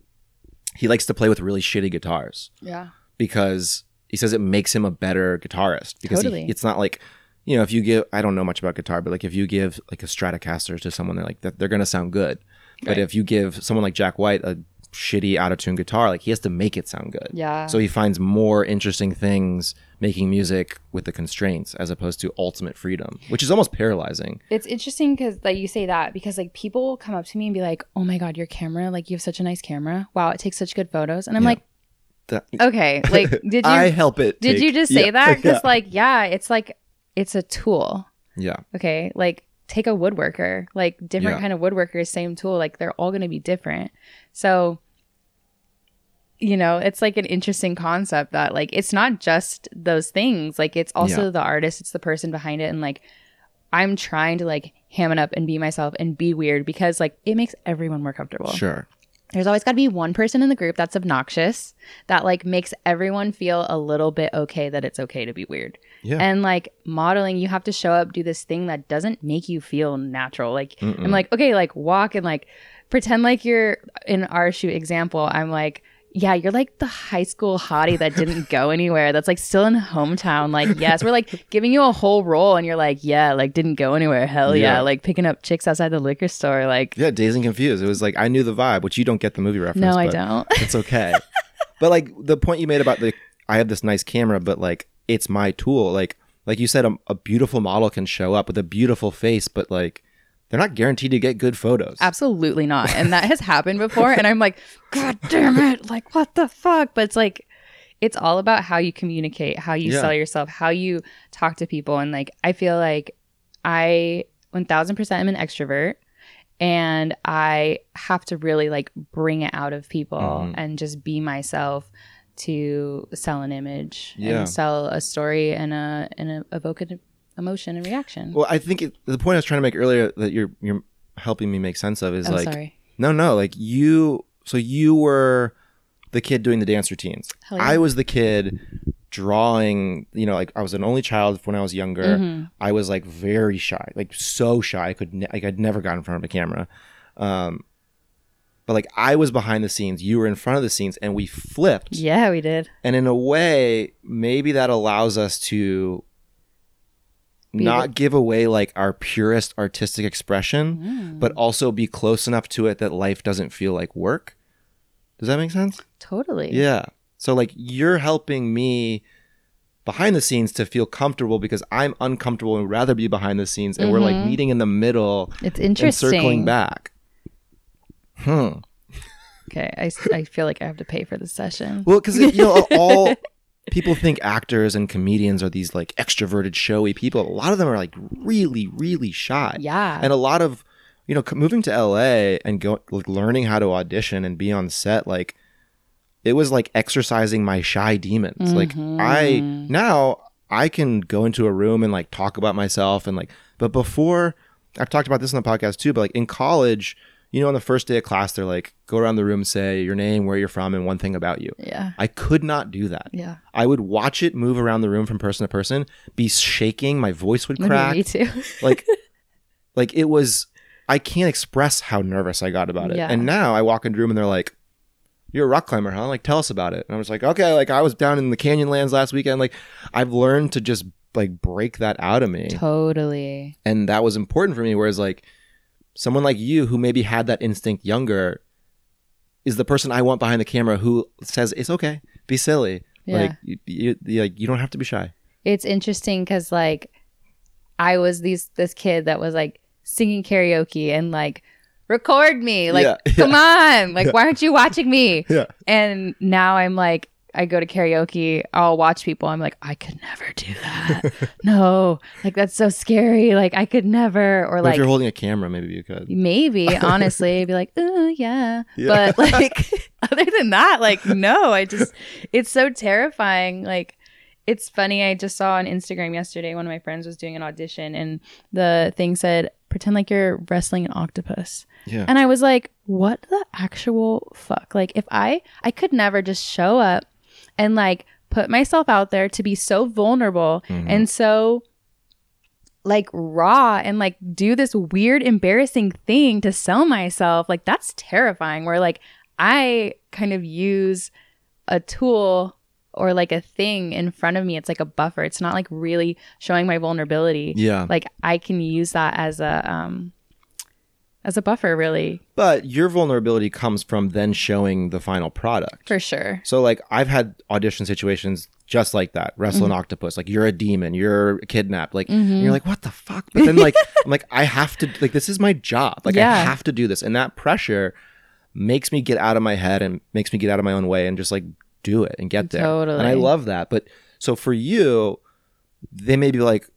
he likes to play with really shitty guitars yeah. because he says it makes him a better guitarist because he- it's not like you know if you give I don't know much about guitar but like if you give like a Stratocaster to someone they're like that they're gonna sound good but Right. if you give someone like Jack White a shitty out of tune guitar like he has to make it sound good Yeah. so he finds more interesting things making music with the constraints as opposed to ultimate freedom which is almost paralyzing It's interesting because like you say that because like people will come up to me and be like, "Oh my god, your camera! Like you have such a nice camera. Wow, it takes such good photos." And I'm Yeah. like, That- okay, like did you I help it did take- you just say Yeah. that? Because yeah. like yeah, it's like it's a tool. yeah Okay, like take a woodworker, like different Yeah. kind of woodworkers, same tool. Like they're all going to be different. So you know, it's like an interesting concept that like it's not just those things. Like it's also Yeah. the artist, it's the person behind it, and like I'm trying to like ham it up and be myself and be weird because like it makes everyone more comfortable. sure There's always got to be one person in the group that's obnoxious that like makes everyone feel a little bit okay that it's okay to be weird. Yeah. And like modeling, you have to show up, do this thing that doesn't make you feel natural. Like Mm-mm. I'm like, okay, like walk and like pretend like you're in our shoot example. I'm like, yeah, you're like the high school hottie that didn't go anywhere. That's like still in hometown. Like, yes, we're like giving you a whole role, and you're like, yeah, like didn't go anywhere. Hell yeah, Yeah. like picking up chicks outside the liquor store. Like, yeah dazed and confused it was like I knew the vibe which you don't get the movie reference no, I but- don't. it's okay. but like the point you made about the I have this nice camera, but like it's my tool. Like like you said, a, a beautiful model can show up with a beautiful face, but like they're not guaranteed to get good photos. Absolutely not. And that has happened before. And I'm like, God damn it. Like, what the fuck? But it's like, it's all about how you communicate, how you Yeah. sell yourself, how you talk to people. And like, I feel like I 1000% am an extrovert and I have to really like bring it out of people Mhm. and just be myself to sell an image Yeah. and sell a story and a and a evoke an emotion and reaction. Well, I think it, the point I was trying to make earlier that you're you're helping me make sense of is oh, like sorry. no no like you so you were the kid doing the dance routines. Yeah. I was the kid drawing. You know, like I was an only child when I was younger. Mhm. I was like very shy, like so shy. I could ne- like I'd never got in front of a camera. Um, but like I was behind the scenes, you were in front of the scenes, and we flipped. Yeah, we did. And in a way, maybe that allows us to not able- give away like our purest artistic expression, Mm. but also be close enough to it that life doesn't feel like work. Does that make sense? Totally. Yeah. So like you're helping me behind the scenes to feel comfortable because I'm uncomfortable and rather be behind the scenes and we're like Mhm. meeting in the middle It's and interesting. circling back. Hmm. Okay, I, I feel like I have to pay for the session. Well, because you know, all people think actors and comedians are these like extroverted, showy people. A lot of them are like really, really shy. Yeah. And a lot of, you know, moving to LA and go like learning how to audition and be on set, like it was like exercising my shy demons. Like I Mhm. now I can go into a room and like talk about myself and like, but before I've talked about this on the podcast too, but like in college, you know, on the first day of class, they're like, go around the room, say your name, where you're from, and one thing about you. yeah. I could not do that. Yeah. I would watch it move around the room from person to person, be shaking, my voice would crack. Me too. like like it was I can't express how nervous I got about it. Yeah. And now I walk into a room and they're like, You're a rock climber, huh? Like tell us about it. And I was like, Okay, like I was down in the canyon lands last weekend. Like I've learned to just like break that out of me. totally. And that was important for me. Whereas like someone like you who maybe had that instinct younger is the person I want behind the camera who says it's okay, be silly. Yeah. Like you, you, you, like you don't have to be shy. It's interesting because like I was these this kid that was like singing karaoke and like record me like Yeah, come on like Yeah. why aren't you watching me Yeah. and now I'm like I go to karaoke, I'll watch people. I'm like, I could never do that. no, like that's so scary. Like I could never. Or But like if you're holding a camera, maybe you could. maybe honestly, be like, oh yeah. Yeah. But like other than that, like no, I just it's so terrifying. Like it's funny. I just saw on Instagram yesterday. One of my friends was doing an audition, and the thing said, "Pretend like you're wrestling an octopus." Yeah. And I was like, what the actual fuck? Like, if I, I could never just show up and like put myself out there to be so vulnerable Mhm. and so like raw and like do this weird, embarrassing thing to sell myself. Like, that's terrifying. Where like I kind of use a tool or like a thing in front of me. It's like a buffer. It's not like really showing my vulnerability. yeah. Like, I can use that as a, um, as a buffer, really, But your vulnerability comes from then showing the final product. for sure. So like I've had audition situations just like that. Wrestle Mm-hmm. an octopus, like you're a demon, you're kidnapped, like and you're like, what the fuck? But then like I'm like, I have to like this is my job. Like I have to do this. And that pressure makes me get out of my head and makes me get out of my own way and just like do it and get there. And I love that. But so for you, they may be like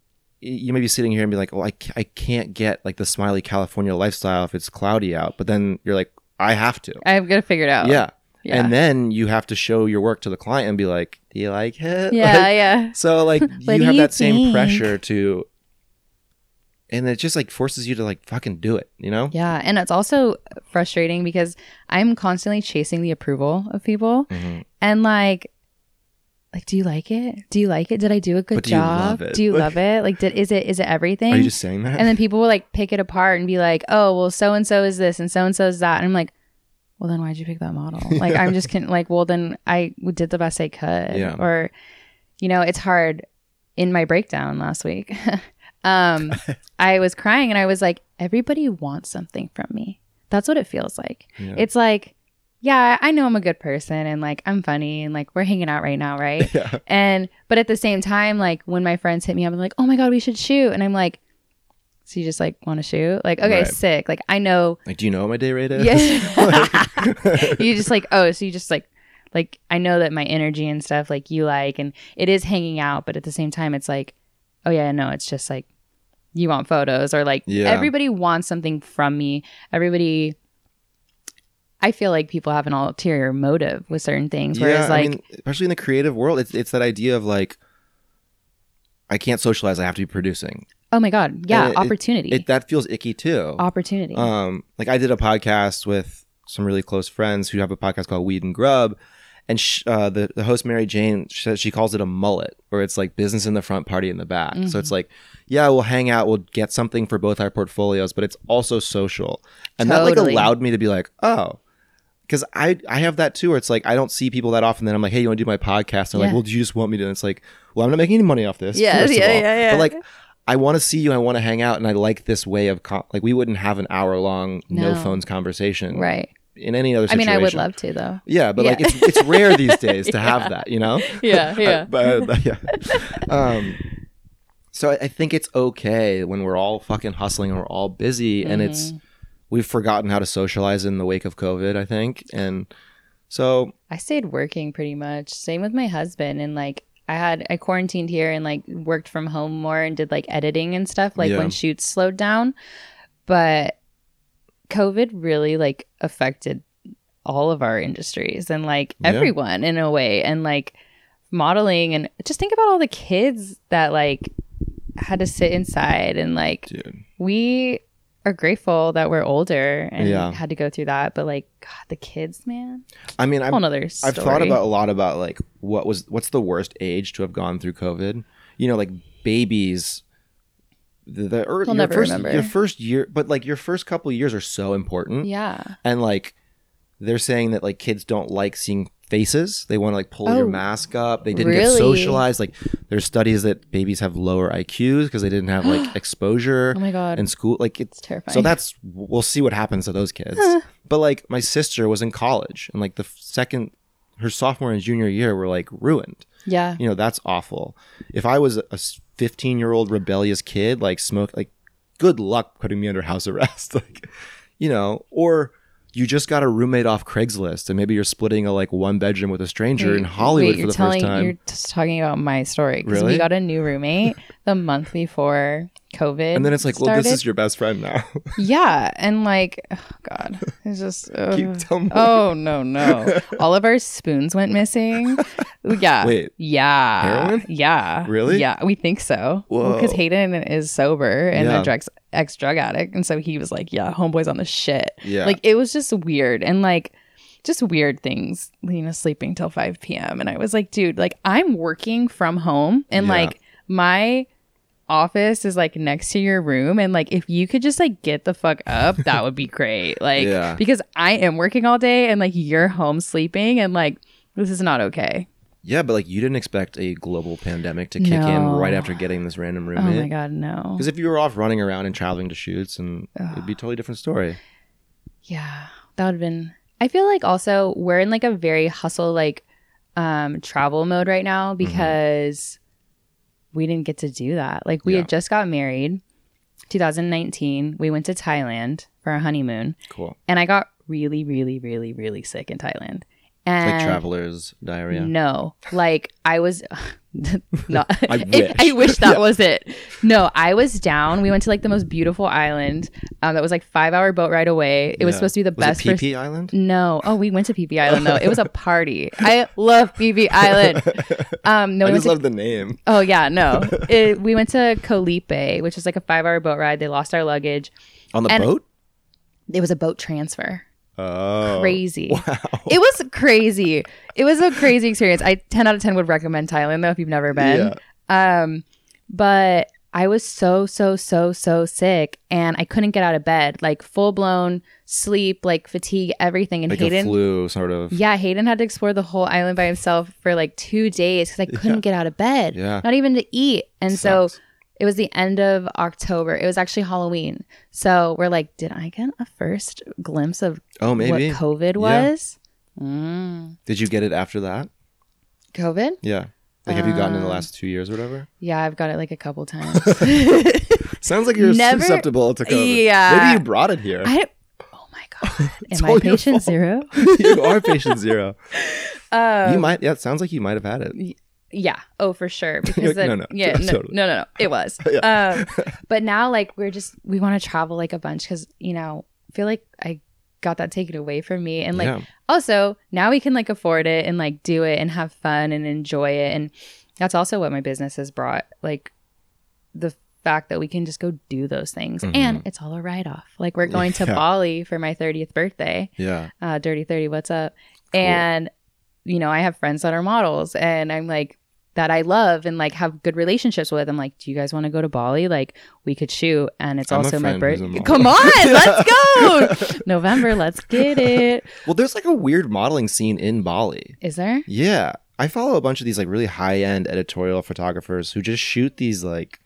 you may be sitting here and be like, well, I, I can't get like the smiley California lifestyle if it's cloudy out. But then you're like, I have to. I've got to figure it out. Yeah. Yeah. And then you have to show your work to the client and be like, "Do you like it?" Yeah. Like, yeah. so like you have you that same pressure to, and it just like forces you to like fucking do it. You know? Yeah. And it's also frustrating because I'm constantly chasing the approval of people. Mhm. And like, like, do you like it? Do you like it? Did I do a good But do you job? love it? Do you Like- love it? Like, did is it is it everything? Are you just saying that? and then people will like pick it apart and be like, oh, well, so and so is this and so and so is that. And I'm like, well, then why'd you pick that model? Like, I'm just can like, well, then I did the best I could. Yeah. Or, you know, it's hard. In my breakdown last week, um, I was crying and I was like, everybody wants something from me. That's what it feels like. Yeah. It's like, yeah, I know I'm a good person and like I'm funny and like we're hanging out right now, right? yeah. And but at the same time, like when my friends hit me up I'm like, oh my god, we should shoot, and I'm like, so you just like want to shoot? Like, okay, Right. sick. Like I know, Like, do you know what my day rate is? yeah. you just like oh, so you just like like I know that my energy and stuff like you like, and it is hanging out, but at the same time, it's like, oh yeah, no, it's just like you want photos or like Yeah. everybody wants something from me. Everybody. I feel like people have an ulterior motive with certain things, whereas yeah, like mean, especially in the creative world, it's it's that idea of like, I can't socialize. I have to be producing. Oh my god, yeah, it- opportunity. It that feels icky too. opportunity. Um, like I did a podcast with some really close friends who have a podcast called Weed and Grub, and sh- uh, the the host Mary Jane says she calls it a mullet, where it's like business in the front, party in the back. So Mm-hmm. it's like, yeah, we'll hang out, we'll get something for both our portfolios, but it's also social, and that like allowed me to be like, oh. Because I I have that too, where it's like I don't see people that often. Then I'm like, hey, you want to do my podcast? And they're like, well, do you just want me to? And it's like, well, I'm not making any money off this. Yeah, yeah, yeah, yeah. But like, I want to see you. I want to hang out, and I like this way of con- like we wouldn't have an hour long no, No. phones conversation right. in any other I mean, I would love to though. Yeah, but like it's it's rare these days to Yeah. have that, you know. Yeah, yeah. but uh, yeah. Um, so I, I think it's okay when we're all fucking hustling and we're all busy, and it's Mm-hmm. We've forgotten how to socialize in the wake of COVID. I think, and so I stayed working pretty much. Same with my husband and like I had I quarantined here and like worked from home more and did like editing and stuff like Yeah. when shoots slowed down. But COVID really like affected all of our industries and like Yeah. everyone in a way and like modeling and just think about all the kids that like had to sit inside and like dude, we are grateful that we're older and Yeah. had to go through that but like god the kids man I mean, I'm whole nother story. I've thought about a lot about like what was what's the worst age to have gone through COVID. You know, like babies. The, the ear- your first remember. your first year, but like your first couple years are so important, yeah and like they're saying that like kids don't like seeing faces. They want to like pull your Oh, mask up. They didn't get socialized. Like there's studies that babies have lower IQs because they didn't have like oh exposure oh my god in school. Like it's it's terrifying so that's we'll see what happens to those kids. but like my sister was in college and like the second her sophomore and junior year were like ruined. yeah You know, that's awful. If I was a 15 year old rebellious kid, like smoke, like good luck putting me under house arrest. like, you know, or you just got a roommate off Craigslist, and maybe you're splitting a like one bedroom with a stranger in Hollywood wait, for the telling, first time. You're just talking about my story because Really? we got a new roommate the month before COVID. And then it's like, well, this is your best friend now. yeah, and like, oh god, it's just. Keep telling me. Oh no no! All of our spoons went missing. Yeah. Wait. Yeah. Heroin? Yeah. Really? Yeah, we think so. Because. Hayden is sober and Yeah. a drugs ex drug addict, and so he was like, "Yeah, homeboy's on the shit." yeah. Like it was just weird and like just weird things. You know, sleeping till five p.m. and I was like, dude, like I'm working from home and Yeah. like my office is like next to your room and like if you could just like get the fuck up that would be great like Yeah. because i am working all day and like you're home sleeping and like this is not okay yeah, but like you didn't expect a global pandemic to kick in right after getting this random room oh my roommate. god no Because if you were off running around and traveling to shoots, and it'd be a totally different story. yeah that would have been i feel like also we're in like a very hustle like um travel mode right now Mm-hmm. We didn't get to do that like we Yeah. had just got married 2019 we went to thailand for our honeymoon Cool. and I got really, really, really, really sick in Thailand. And Like traveler's diarrhea. no, like I was not. I wish. I wish that was it. No, I was down. We went to like the most beautiful island. Um, that was like five hour boat ride away. It was supposed to be the Was best. first- Island? no, oh, we went to Phi Phi Island though. It was a party. I love Phi Phi Island. Um, no, I we just to love the name. Oh yeah, no. It, we went to Koh Lipe, which is like a five-hour boat ride. They lost our luggage. On the And- boat? It was a boat transfer. Oh. Crazy. Wow. It was crazy. It was a crazy experience. I 10 out of 10 would recommend Thailand though if you've never been. Um but I was so so so so sick and I couldn't get out of bed. Like full blown sleep, like fatigue, everything and Like Hayden flu, sort of. Yeah, Hayden had to explore the whole island by himself for like 2 days cuz I couldn't get out of bed. Yeah. Not even to eat. And so Sucks. It was the end of October. It was actually Halloween. So we're like, did I get a first glimpse of Oh, maybe. what COVID Yeah. was? Mm. Did you get it after that? COVID? Yeah. Like, have you gotten it in the Um, last two years or whatever? Yeah, I've got it like a couple times. Sounds like you're Never- susceptible to COVID. Yeah. Maybe you brought it here. I oh my god, am I patient zero? you are patient zero. Um, you might. Yeah, it sounds like you might have had it. Yeah, oh for sure. Because like, then, no, no, yeah, no, totally. no, no, no, it was. um, but now like we're just we want to travel like a bunch because you know I feel like I got that taken away from me and like yeah. also now we can like afford it and like do it and have fun and enjoy it and that's also what my business has brought like the fact that we can just go do those things and it's all a write-off like we're going to Mm-hmm. Yeah. bali for my 30th birthday Yeah. uh dirty 30 what's up and you know i have friends that are models and i'm like that i love and like have good relationships with i'm like do you guys want to go to bali like we could shoot and it's I'm also my friend who's a birthday come on let's go november let's get it Well, there's like a weird modeling scene in Bali. is there Yeah. I follow a bunch of these like really high end editorial photographers who just shoot these like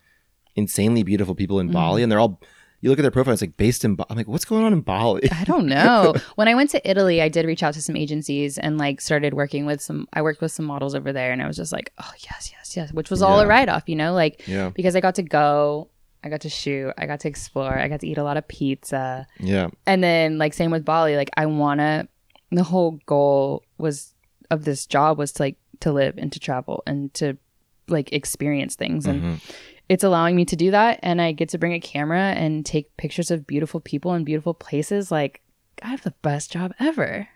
insanely beautiful people in Mm. Bali, and they're all. You look at their profile; it's like based in. Ba- I'm like, what's going on in Bali? I don't know. when I went to Italy, I did reach out to some agencies and like started working with some. I worked with some models over there, and I was just like, oh yes, yes, yes, which was all a write off, you know, like Yeah, because I got to go, I got to shoot, I got to explore, I got to eat a lot of pizza, yeah, and then like same with Bali, like I wanna. The whole goal was of this job was to like to live and to travel and to like experience things and Mhm. It's allowing me to do that and i get to bring a camera and take pictures of beautiful people and beautiful places like i have the best job ever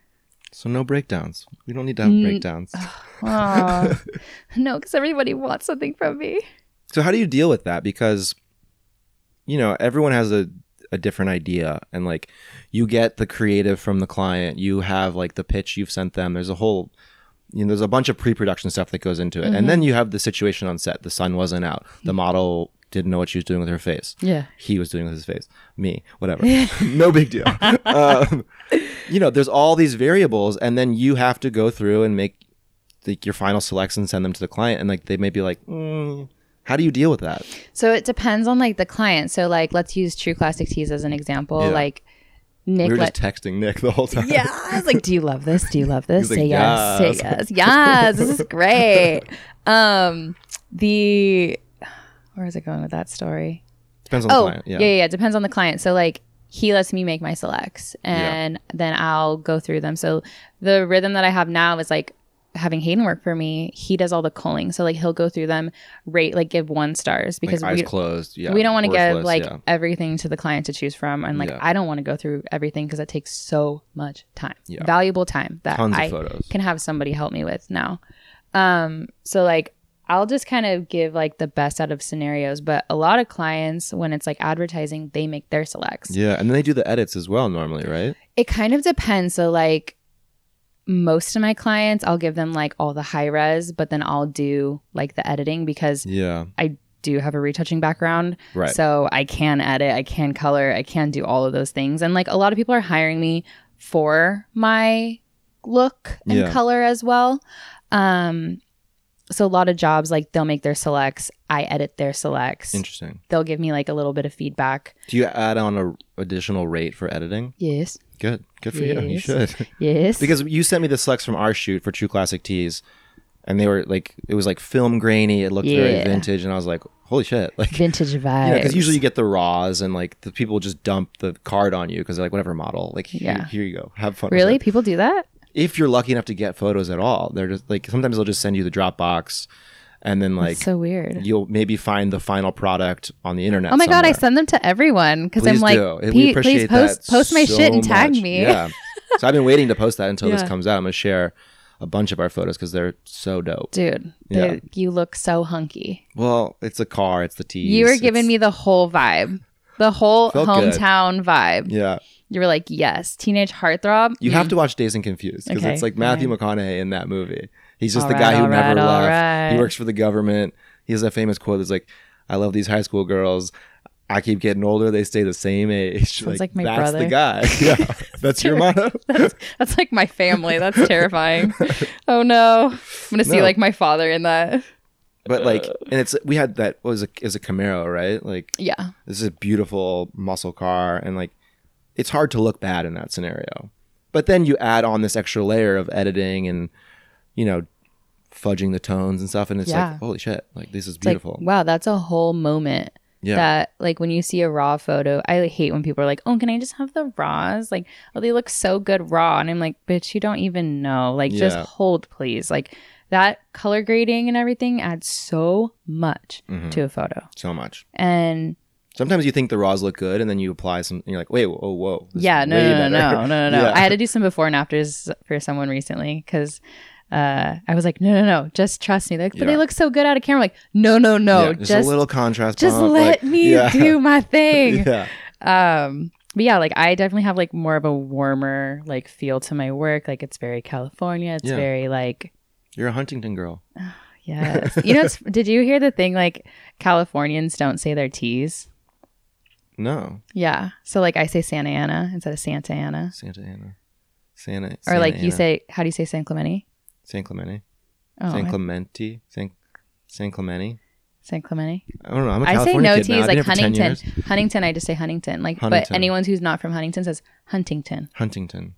So no breakdowns. We don't need to have Mm. breakdowns. No because everybody wants something from me So how do you deal with that? Because you know everyone has a a different idea, and like you get the creative from the client. You have like the pitch you've sent them. There's a whole you know, there's a bunch of pre-production stuff that goes into it, and then you have the situation on set. The sun wasn't out. The model didn't know what she was doing with her face. yeah. He was doing with his face. Me. Whatever. No big deal. Um, you know there's all these variables and then you have to go through and make like your final selects and send them to the client. And like they may be like mm, how do you deal with that? So it depends on like the client. So like let's use True Classic Tees as an example. Yeah. like nick we were let- just texting nick the whole time. Yeah i was like do you love this? Do you love this? Say like, yes "Yes." say yes. Yes this is great. Um the where is it going with that story? Depends on the oh client yeah. yeah yeah yeah depends on the client. So like he lets me make my selects and then I'll go through them. So the rhythm that I have now is like having Hayden work for me. He does all the culling. So like he'll go through them, rate like give one stars because like eyes we closed. Yeah, we don't want to give like yeah. everything to the client to choose from and like Yeah. I don't want to go through everything because it takes so much time. Yeah. Valuable time that tons I can have somebody help me with now. Um, so like I'll just kind of give like the best out of scenarios, but a lot of clients when it's like advertising, they make their selects. Yeah, and then they do the edits as well normally, right? It kind of depends. So like most of my clients, I'll give them like all the high res, but then I'll do like the editing because Yeah, I do have a retouching background. right. So I can edit, I can color, I can do all of those things. And like a lot of people are hiring me for my look and Yeah. color as well. Um so a lot of jobs like they'll make their selects, I edit their selects. Interesting. They'll give me like a little bit of feedback. Do you add on a additional rate for editing? Yes. Good, good for you. You should. Yes. because you sent me the selects from our shoot for True Classic Tees, and they were like, it was like film grainy. It looked very vintage, and I was like, holy shit! Like, vintage. Yeah, because usually you get the raws and like the people just dump the card on you because they're like whatever model, like here, Yeah. here you go, have fun. Really? People do that? If you're lucky enough to get photos at all, they're just like sometimes they'll just send you the Dropbox, and then like so weird. you'll maybe find the final product on the internet. Oh my god, I send them to everyone because I'm like, do. Please post post my so shit and tag much. me. Yeah. so I've been waiting to post that until this comes out. I'm gonna share a bunch of our photos because they're so dope. Dude, Yeah. you look so hunky. Well, it's a car, it's the tees. You were giving it's- me the whole vibe, the whole Felt good. hometown vibe. Yeah, You were like, yes, teenage heartthrob. you Mm. have to watch Dazed and Confused because Okay, it's like Matthew McConaughey in that movie. He's just All the right, guy who never right, left. right. He works for the government. He has that famous quote that's like, "I love these high school girls." I keep getting older; they stay the same age. Sounds like my that's the guy. Yeah, that's your motto. That's, that's like my family. That's terrifying. oh no, I'm gonna see No. like my father in that. But like, uh. and it's we had that was a is a Camaro, right? Like Yeah, this is a beautiful muscle car, and like it's hard to look bad in that scenario. But then you add on this extra layer of editing and you know fudging the tones and stuff, and it's Yeah. like holy shit, like this is it's like beautiful. wow, that's a whole moment. yeah, That like when you see a raw photo, I hate when people are like, "Oh, can I just have the raws?" Like, "Oh, they look so good raw," and I'm like, "Bitch, you don't even know. Like, just hold, please." Like that color grading and everything adds so much Mhm. to a photo, so much. and Sometimes you think the raws look good, and then you apply some. And you're like, wait, whoa, whoa. yeah, no, way no, no, no, no, no, no. Yeah. I had to do some before and afters for someone recently because uh, I was like, no, no, no, just trust me. They're like, but Yeah. they look so good out of camera. Like, no, no, no, Yeah, just just, a little contrast. just bump, let like- me yeah. do my thing. yeah, Um, but yeah, like I definitely have like more of a warmer like feel to my work. Like it's very California. It's very like you're a Huntington girl. yes. you know, it's, did you hear the thing like Californians don't say their T's? No, Yeah. So like I say Santa Ana instead of Santa Ana, Santa Ana, Santa, or Santa like you say, how do you say San Clemente? San Clemente, Oh, San I- Clemente, San San Clemente. San Clemente. I don't know. I'm a I say California no kid now. T's like been here for 10 Huntington. years. Huntington, I just say Huntington. Like, but anyone who's not from Huntington says Huntington. Huntington,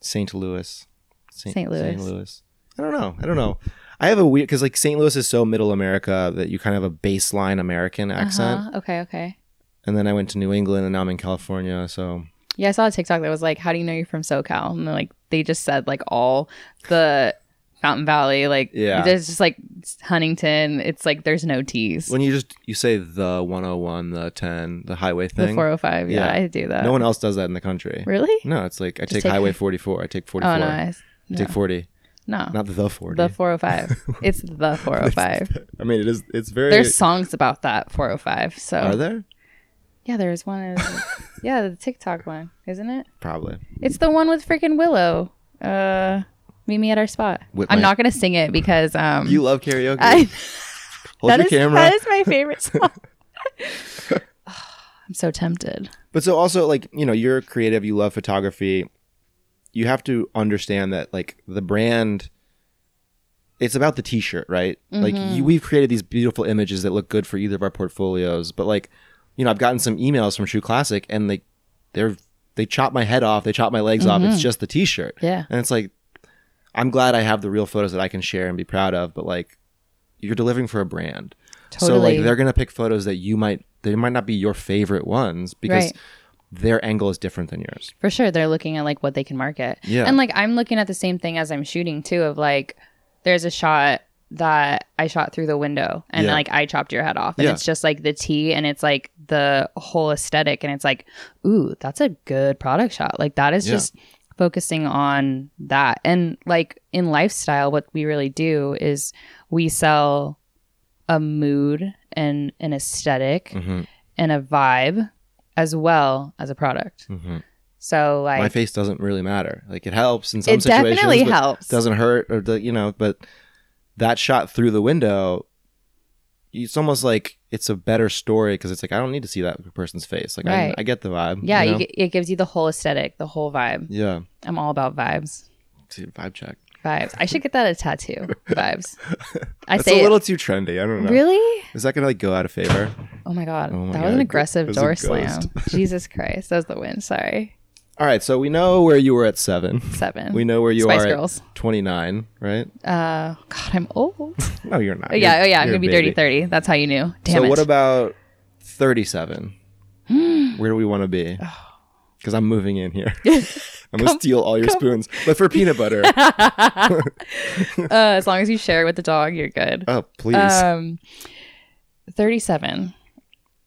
St. Louis, St. Louis. St. Louis. I don't know. I don't know. I have a weird because like St. Louis is so middle America that you kind of have a baseline American accent, Uh-huh. Okay, okay. and then I went to New England and now I'm in California. So Yeah, I saw a TikTok that was like, "How do you know you're from SoCal?" And they're like, they just said like all the Fountain Valley, like Yeah. there's just like Huntington. It's like there's no T's. when you just you say the 101, the 10, the highway thing, the 405. Yeah, Yeah. I do that. no one else does that in the country. really? No, it's like I take, take- Highway 44. I take 44. Oh no, I, I take 40, no. not the 40. the 405. it's the 405. I mean, it is. It's very. There's songs about that 405. So are there? yeah, there's one. Yeah, the TikTok one, isn't it? Probably. It's the one with freaking Willow. Uh, meet me at our spot. With I'm my- not gonna sing it because um, You love karaoke. I, Hold that your is- camera. that is my favorite song. I'm so tempted. But so also like, you know, you're creative, you love photography. You have to understand that like the brand it's about the t-shirt, right? Like Mm-hmm. you, we've created these beautiful images that look good for either of our portfolios, but like, you know, I've gotten some emails from True Classic and like they're they chop my head off, they chop my legs off. It's just the t-shirt. Mm-hmm. Yeah. And it's like I'm glad I have the real photos that I can share and be proud of, but like you're delivering for a brand. So like they're gonna pick photos that you might they might not be your favorite ones because Right. their angle is different than yours. For sure. They're looking at like what they can market. Yeah. And like I'm looking at the same thing as I'm shooting too of like there's a shot that I shot through the window and Yeah. like I chopped your head off. And Yeah. it's just like the tea and it's like the whole aesthetic and it's like, ooh, that's a good product shot. Like that is Yeah. just focusing on that. And like in lifestyle, what we really do is we sell a mood and an aesthetic hmm and a vibe as well as a product. hmm So like My face doesn't really matter. Like it helps in some it situations. It definitely helps. Doesn't hurt or the you know, but that shot through the window, it's almost like it's a better story because it's like I don't need to see that person's face. Like Right. I, I get the vibe. Yeah, you you know? get, it gives you the whole aesthetic, the whole vibe. yeah. I'm all about vibes. Dude, vibe check. Vibes. I should get that a tattoo. Vibes. I That's say a it- little too trendy. I don't know. Really? Is that gonna like go out of favor? Oh my god, Oh my that God, was an aggressive was door slam. Jesus Christ, that was the win. Sorry, All right, so we know where you were at seven. seven. We know where you Spice are Girls. at 29, right? Uh, God, I'm old. No, you're not. Oh, yeah, You're- oh yeah, I'm gonna be 30, 30. That's how you knew. Damn so it. what about 37? Where do we want to be? Because I'm moving in here. I'm gonna steal all your spoons, but for peanut butter. uh, as long as you share it with the dog, you're good. oh, please. Um, 37.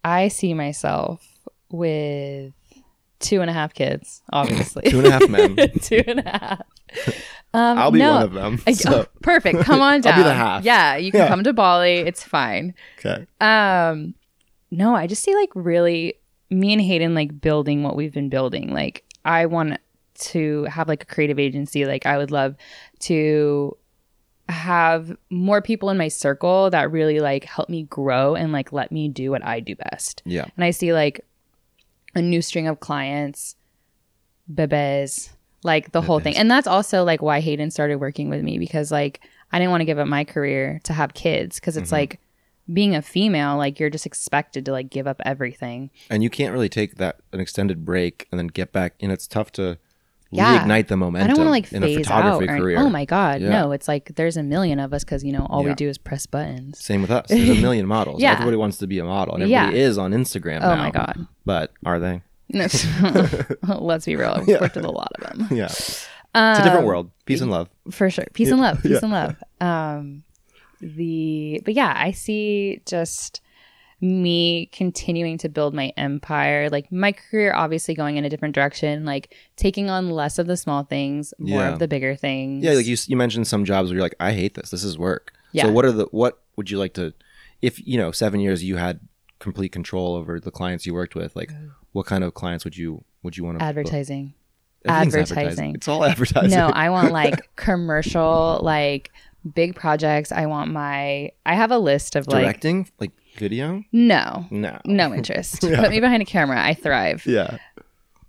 I see myself with two and a half kids, obviously. Two and a half men. two and a half. Um, I'll be no. one of them. So, oh, perfect. Come on down. I'll be the half. Yeah, you can Yeah. come to Bali. It's fine. okay. Um, no, I just see like really me and Hayden like building what we've been building. Like I want to have like a creative agency. Like I would love to have more people in my circle that really like help me grow and like let me do what I do best. Yeah. And I see like a new string of clients, bebes, like the whole thing. And that's also like why Hayden started working with me because like I didn't want to give up my career to have kids because it's Mhm. like being a female, like you're just expected to like give up everything. And you can't really take that an extended break and then get back. And it's tough to Yeah. reignite the momentum I don't want to like in a phase out. photography Or, career. oh my god, Yeah. no! It's like there's a million of us because you know all we do is press buttons. Same with us. There's a million models. Yeah. Everybody wants to be a model, and Yeah. everybody is on Instagram Oh now. my god. But are they? No, let's be real. I've Yeah. worked with a lot of them. Yeah. It's a different world. Peace and love. for sure peace and love peace Yeah. and love um the but yeah i see just me continuing to build my empire like my career obviously going in a different direction like taking on less of the small things more Yeah. of the bigger things Yeah, like you, you mentioned some jobs where you're like, I hate this. This is work. Yeah. So what are the what would you like to, if you know, seven years you had complete control over the clients you worked with, like what kind of clients would you would you want to advertising Everything's advertising. It's all advertising. no i want like commercial like big projects i want my i have a list of like directing, like video. no No. no interest Yeah. put me behind a camera i thrive Yeah.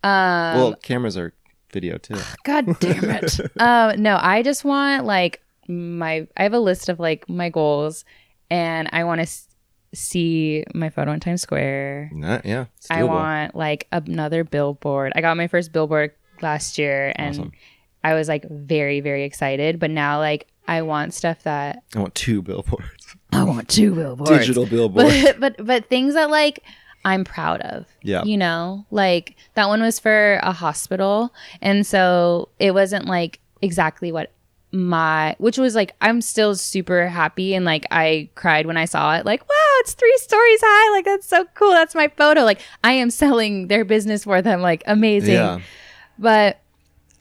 um well, cameras are video too. God damn it. um, no, I just want like my. I have a list of like my goals, and I want to s- see my photo in Times Square. Nah, yeah. I want like another billboard. I got my first billboard last year, and Awesome. I was like very very excited. But now like I want stuff that I want two billboards. I want two billboards, Digital billboards. but but but things that like I'm proud of. Yeah. You know, like that one was for a hospital. And so it wasn't like exactly what my, which was like, I'm still super happy. And like, I cried when I saw it, like, wow, it's three stories high. Like, that's so cool. That's my photo. Like, I am selling their business for them. Like, amazing. Yeah. But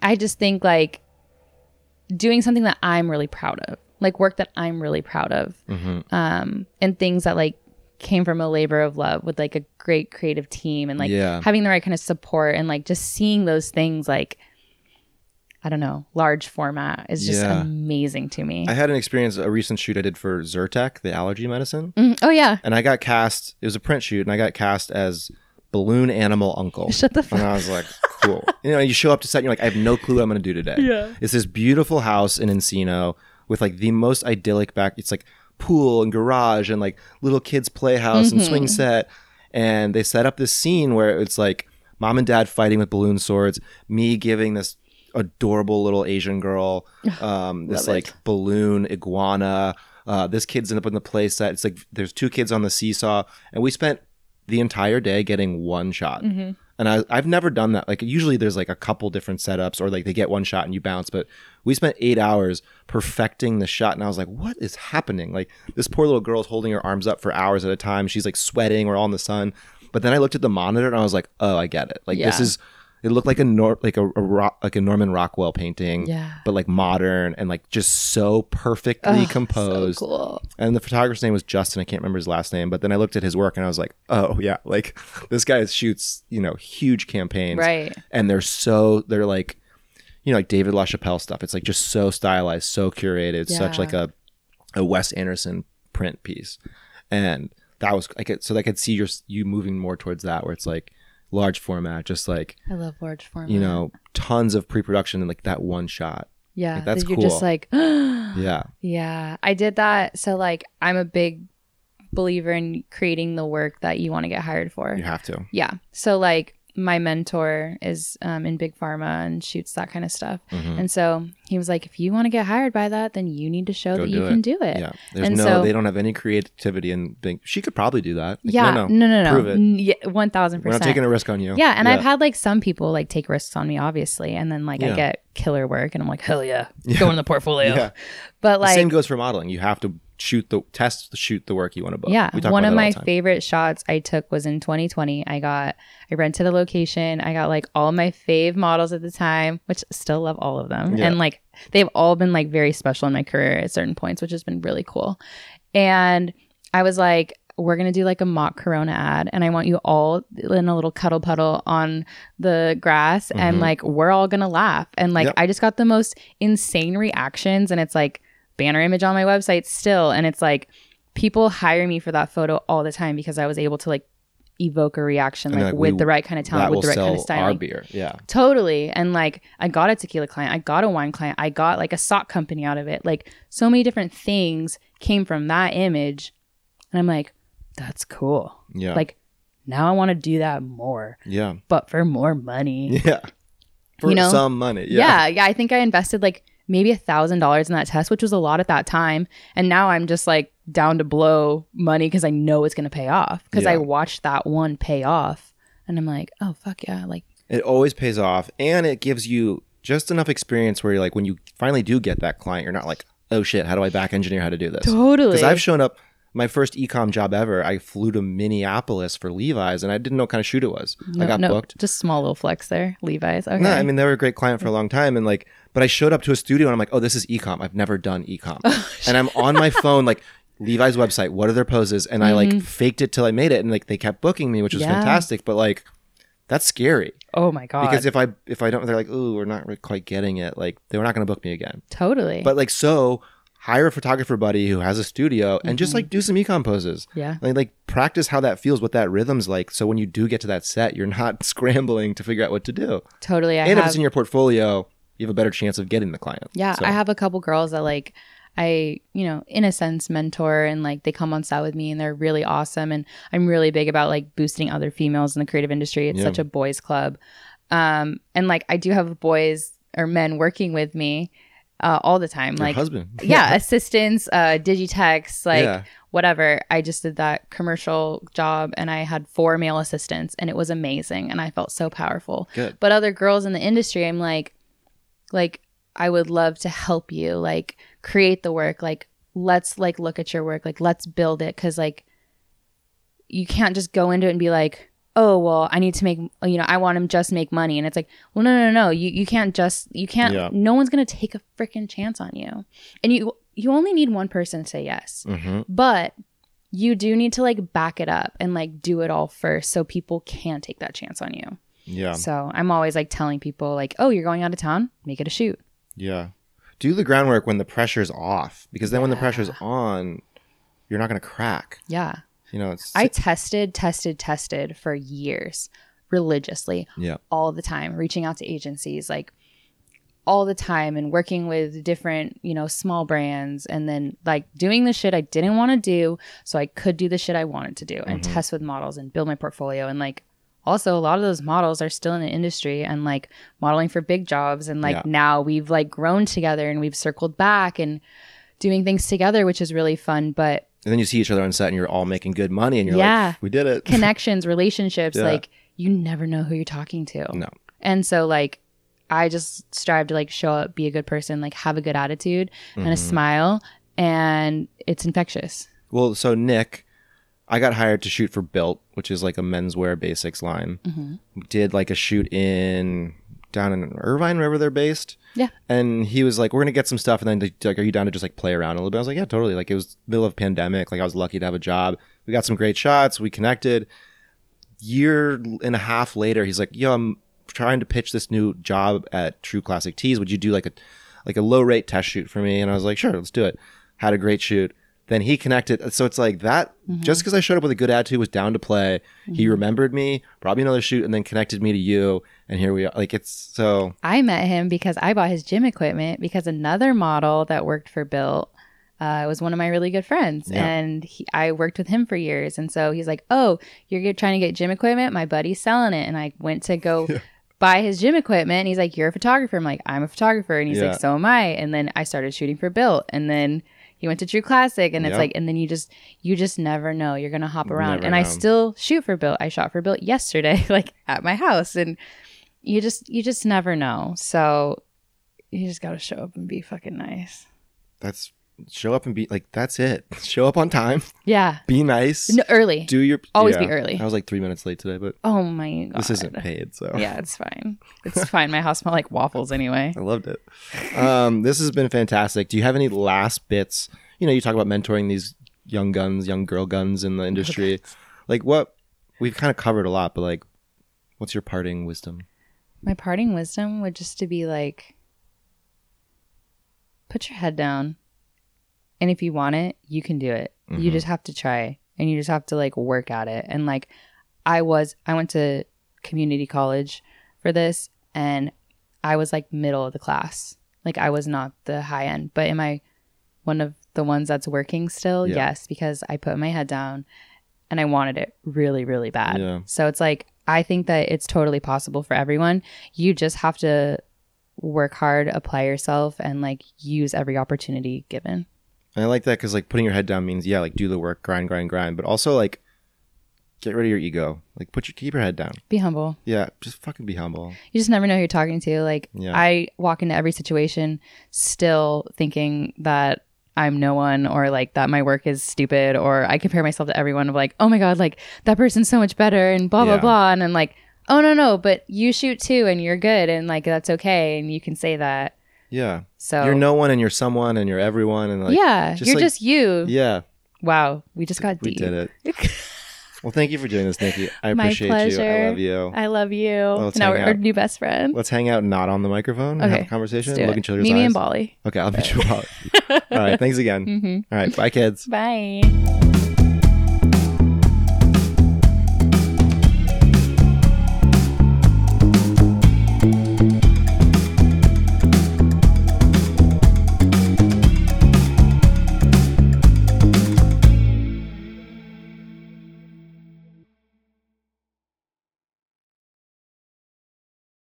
I just think like doing something that I'm really proud of, like work that I'm really proud of, hmm um, and things that like came from a labor of love with like a great creative team and like Yeah. having the right kind of support and like just seeing those things like I don't know, large format is just Yeah. amazing to me. I had an experience, a recent shoot I did for Zyrtec, the allergy medicine, Mm, oh yeah. and I got cast. It was a print shoot, and I got cast as balloon animal uncle. Shut the fuck And I was like, cool. you know, you show up to set, and you're like, I have no clue what I'm going to do today. Yeah. It's this beautiful house in Encino with like the most idyllic back. It's like pool and garage and like little kids' playhouse and Mm-hmm. swing set. And they set up this scene where it's like mom and dad fighting with balloon swords, me giving this adorable little Asian girl um, this like it. balloon iguana. Uh, this kid's up in the play set. It's like there's two kids on the seesaw, and we spent the entire day getting one shot. Mm-hmm. And I, I've never done that. Like usually there's like a couple different setups or like they get one shot and you bounce. But we spent eight hours perfecting the shot. And I was like, what is happening? Like this poor little girl's holding her arms up for hours at a time. She's like sweating. We're all in the sun. But then I looked at the monitor and I was like, oh, I get it. Like this is, it looked like a Nor- like a, a rock, like a Norman Rockwell painting, Yeah. but like modern and like just so perfectly Ugh, composed. So cool. And the photographer's name was Justin. I can't remember his last name, but then I looked at his work and I was like, oh yeah, like this guy shoots, you know, huge campaigns, Right. And they're so they're like, you know, like David LaChapelle stuff. It's like just so stylized, so curated, such like a a Wes Anderson print piece, and that was I could so I could see your you moving more towards that where it's like large format, just like I love large format. you know, tons of pre-production and like that one shot. yeah, like, that's that you're just cool. like, Yeah, yeah. I did that. So like, I'm a big believer in creating the work that you want to get hired for. you have to. Yeah. So like, my mentor is um, in big pharma and shoots that kind of stuff. Mhm. And so he was like, if you want to get hired by that, then you need to show Go that you it. can do it. Yeah, there's And no. so- they don't have any creativity and think she could probably do that. Like, Yeah. no, no, No, no, prove it. N- yeah, 1000%. We're not taking a risk on you. Yeah, and I've had like some people like take risks on me, obviously, and then like I get killer work, and I'm like, hell yeah, Yeah. go in the portfolio. Yeah. But the like, same goes for modeling. You have to shoot the test, shoot the work you want to book. yeah, one of my favorite shots I took was in 2020. I got, I rented a location. I got like all my fave models at the time, which still love all of them, Yeah. and like they've all been like very special in my career at certain points, which has been really cool. And I was like, we're gonna do like a mock Corona ad, and I want you all in a little cuddle puddle on the grass, and Mhm. like we're all gonna laugh. And like Yep. I just got the most insane reactions, and it's like banner image on my website still, and it's like people hire me for that photo all the time because I was able to like evoke a reaction like, like, with we- the right kind of talent, with the right kind of style. our beer. Yeah. Totally. And like I got a tequila client, I got a wine client, I got like a sock company out of it. Like so many different things came from that image. And I'm like, that's cool. Yeah. Like now I want to do that more, yeah. but for more money. Yeah. For You know? some money. Yeah. Yeah. yeah, I think I invested like maybe a thousand dollars in that test, which was a lot at that time. And now I'm just like down to blow money because I know it's gonna pay off. Because I watched that one pay off. And I'm like, oh fuck yeah. Like It always pays off and it gives you just enough experience where you're like when you finally do get that client, you're not like, oh shit, how do I back engineer how to do this? totally. Because I've shown up my first ecom job ever, I flew to Minneapolis for Levi's and I didn't know what kind of shoot it was. no, I got no, booked. Just small little flex there. Levi's. Okay. No, I mean they were a great client for a long time, and like, but I showed up to a studio and I'm like, oh, this is ecom. I've never done ecom, and I'm on my phone like Levi's website. What are their poses? And I like faked it till I made it, and like they kept booking me, which was Mm-hmm. Yeah. fantastic. But like, that's scary oh my god. because if I if I don't, they're like, ooh, we're not really quite getting it. Like they were not going to book me again. totally. But like, so hire a photographer buddy who has a studio and Mm-hmm. just like do some ecom poses. yeah. Like, like practice how that feels, what that rhythm's like. So when you do get to that set, you're not scrambling to figure out what to do. Totally. I and if have it's in your portfolio, you have a better chance of getting the client. Yeah, So- I have a couple girls that like I, you know, in a sense mentor and like they come on set with me and they're really awesome and I'm really big about like boosting other females in the creative industry. It's Yeah. such a boys club. Um and like I do have boys or men working with me uh, all the time Your like husband. yeah, assistants, uh digitex, like Yeah. whatever. I just did that commercial job and I had four male assistants and it was amazing and I felt so powerful Good. but other girls in the industry i'm like like i would love to help you like create the work like let's like look at your work like let's build it because like you can't just go into it and be like oh well i need to make you know i want to just make money. And it's like well no no no you, you can't just you can't Yeah. no one's gonna take a freaking chance on you. And you you only need one person to say yes. Hmm but you do need to like back it up and like do it all first so people can take that chance on you Yeah. so I'm always like telling people like, "Oh, you're going out of town? Make it a shoot." Yeah. Do the groundwork when the pressure's off, because then when the pressure's on, you're not going to crack. Yeah. You know, it's I tested, tested, tested for years religiously yeah, all the time, reaching out to agencies like all the time and working with different, you know, small brands and then like doing the shit I didn't want to do so I could do the shit I wanted to do and Mhm. test with models and build my portfolio and like also a lot of those models are still in the industry and like modeling for big jobs and like Yeah. now we've like grown together and we've circled back and doing things together which is really fun but and then you see each other on set and you're all making good money and you're Yeah. like, we did it. Connections, relationships, Yeah. like you never know who you're talking to. No. And so like I just strive to like show up, be a good person, like have a good attitude and a Mhm. smile and it's infectious. Well, so Nick, I got hired to shoot for BYLT, which is like a menswear basics line. hmm Did like a shoot in down in Irvine, wherever they're based. Yeah. And he was like, "We're gonna get some stuff," and then like, "Are you down to just like play around a little bit?" I was like, "Yeah, totally." Like it was middle of pandemic. Like I was lucky to have a job. We got some great shots. We connected. Year and a half later, he's like, "Yo, I'm trying to pitch this new job at True Classic Tees. Would you do like a like a low rate test shoot for me?" And I was like, "Sure, let's do it." Had a great shoot. Then he connected. So it's like that. Just because I showed up with a good attitude, was down to play. He remembered me, brought me another shoot, and then connected me to you. And here we are. Like it's so. I met him because I bought his gym equipment because another model that worked for BYLT uh, was one of my really good friends, Yeah. and he, I worked with him for years. And so he's like, "Oh, you're trying to get gym equipment? My buddy's selling it." And I went to go Yeah. buy his gym equipment. And he's like, "You're a photographer." I'm like, "I'm a photographer," and he's Yeah. like, "So am I." And then I started shooting for BYLT, and then he went to True Classic, and it's like, and then you just you just never know. You're gonna hop around, Never and I still shoot for BYLT. I shot for BYLT yesterday, like at my house, and you just you just never know. So you just gotta show up and be fucking nice. That's show up and be like that's it. Show up on time. Yeah. Be nice. No, early. Do your Always be early. I was like three minutes late today, but oh my god. this isn't paid, so Yeah, it's fine. It's fine. My house smelled like waffles anyway. I loved it. Um, this has been fantastic. Do you have any last bits? You know, you talk about mentoring these young guns, young girl guns in the industry. Like what we've kind of covered a lot, but like, what's your parting wisdom? My parting wisdom would just to be like put your head down. And if you want it, you can do it. You Mhm. just have to try and you just have to like work at it. And like I was I went to community college for this and I was like middle of the class. Like I was not the high end, but am I one of the ones that's working still? Yeah. Yes, because I put my head down and I wanted it really really bad. Yeah. So it's like I think that it's totally possible for everyone. You just have to work hard, apply yourself and like use every opportunity given. And I like that because like putting your head down means yeah, like do the work, grind, grind, grind, but also like get rid of your ego. Like put your keep your head down. Be humble. Yeah, just fucking be humble. you just never know who you're talking to. Like Yeah. I walk into every situation still thinking that I'm no one or like that my work is stupid or I compare myself to everyone of like, oh my God, like that person's so much better and blah, blah, Yeah. blah. And I'm like, oh no, no, but you shoot too and you're good and like that's okay and you can say that. Yeah, So you're no one and you're someone and you're everyone and like yeah, just you're like- just you. yeah, Wow, we just got we deep. did it. Well, thank you for doing this, Nikki. I My appreciate you. I love you. I love you. Let's now we're our new best friend. Let's hang out not on the microphone and have Okay, a conversation. Look it. each other's Meet me eyes. in Bali. Okay, I'll meet you about. All right, thanks again. hmm All right, bye, kids. Bye.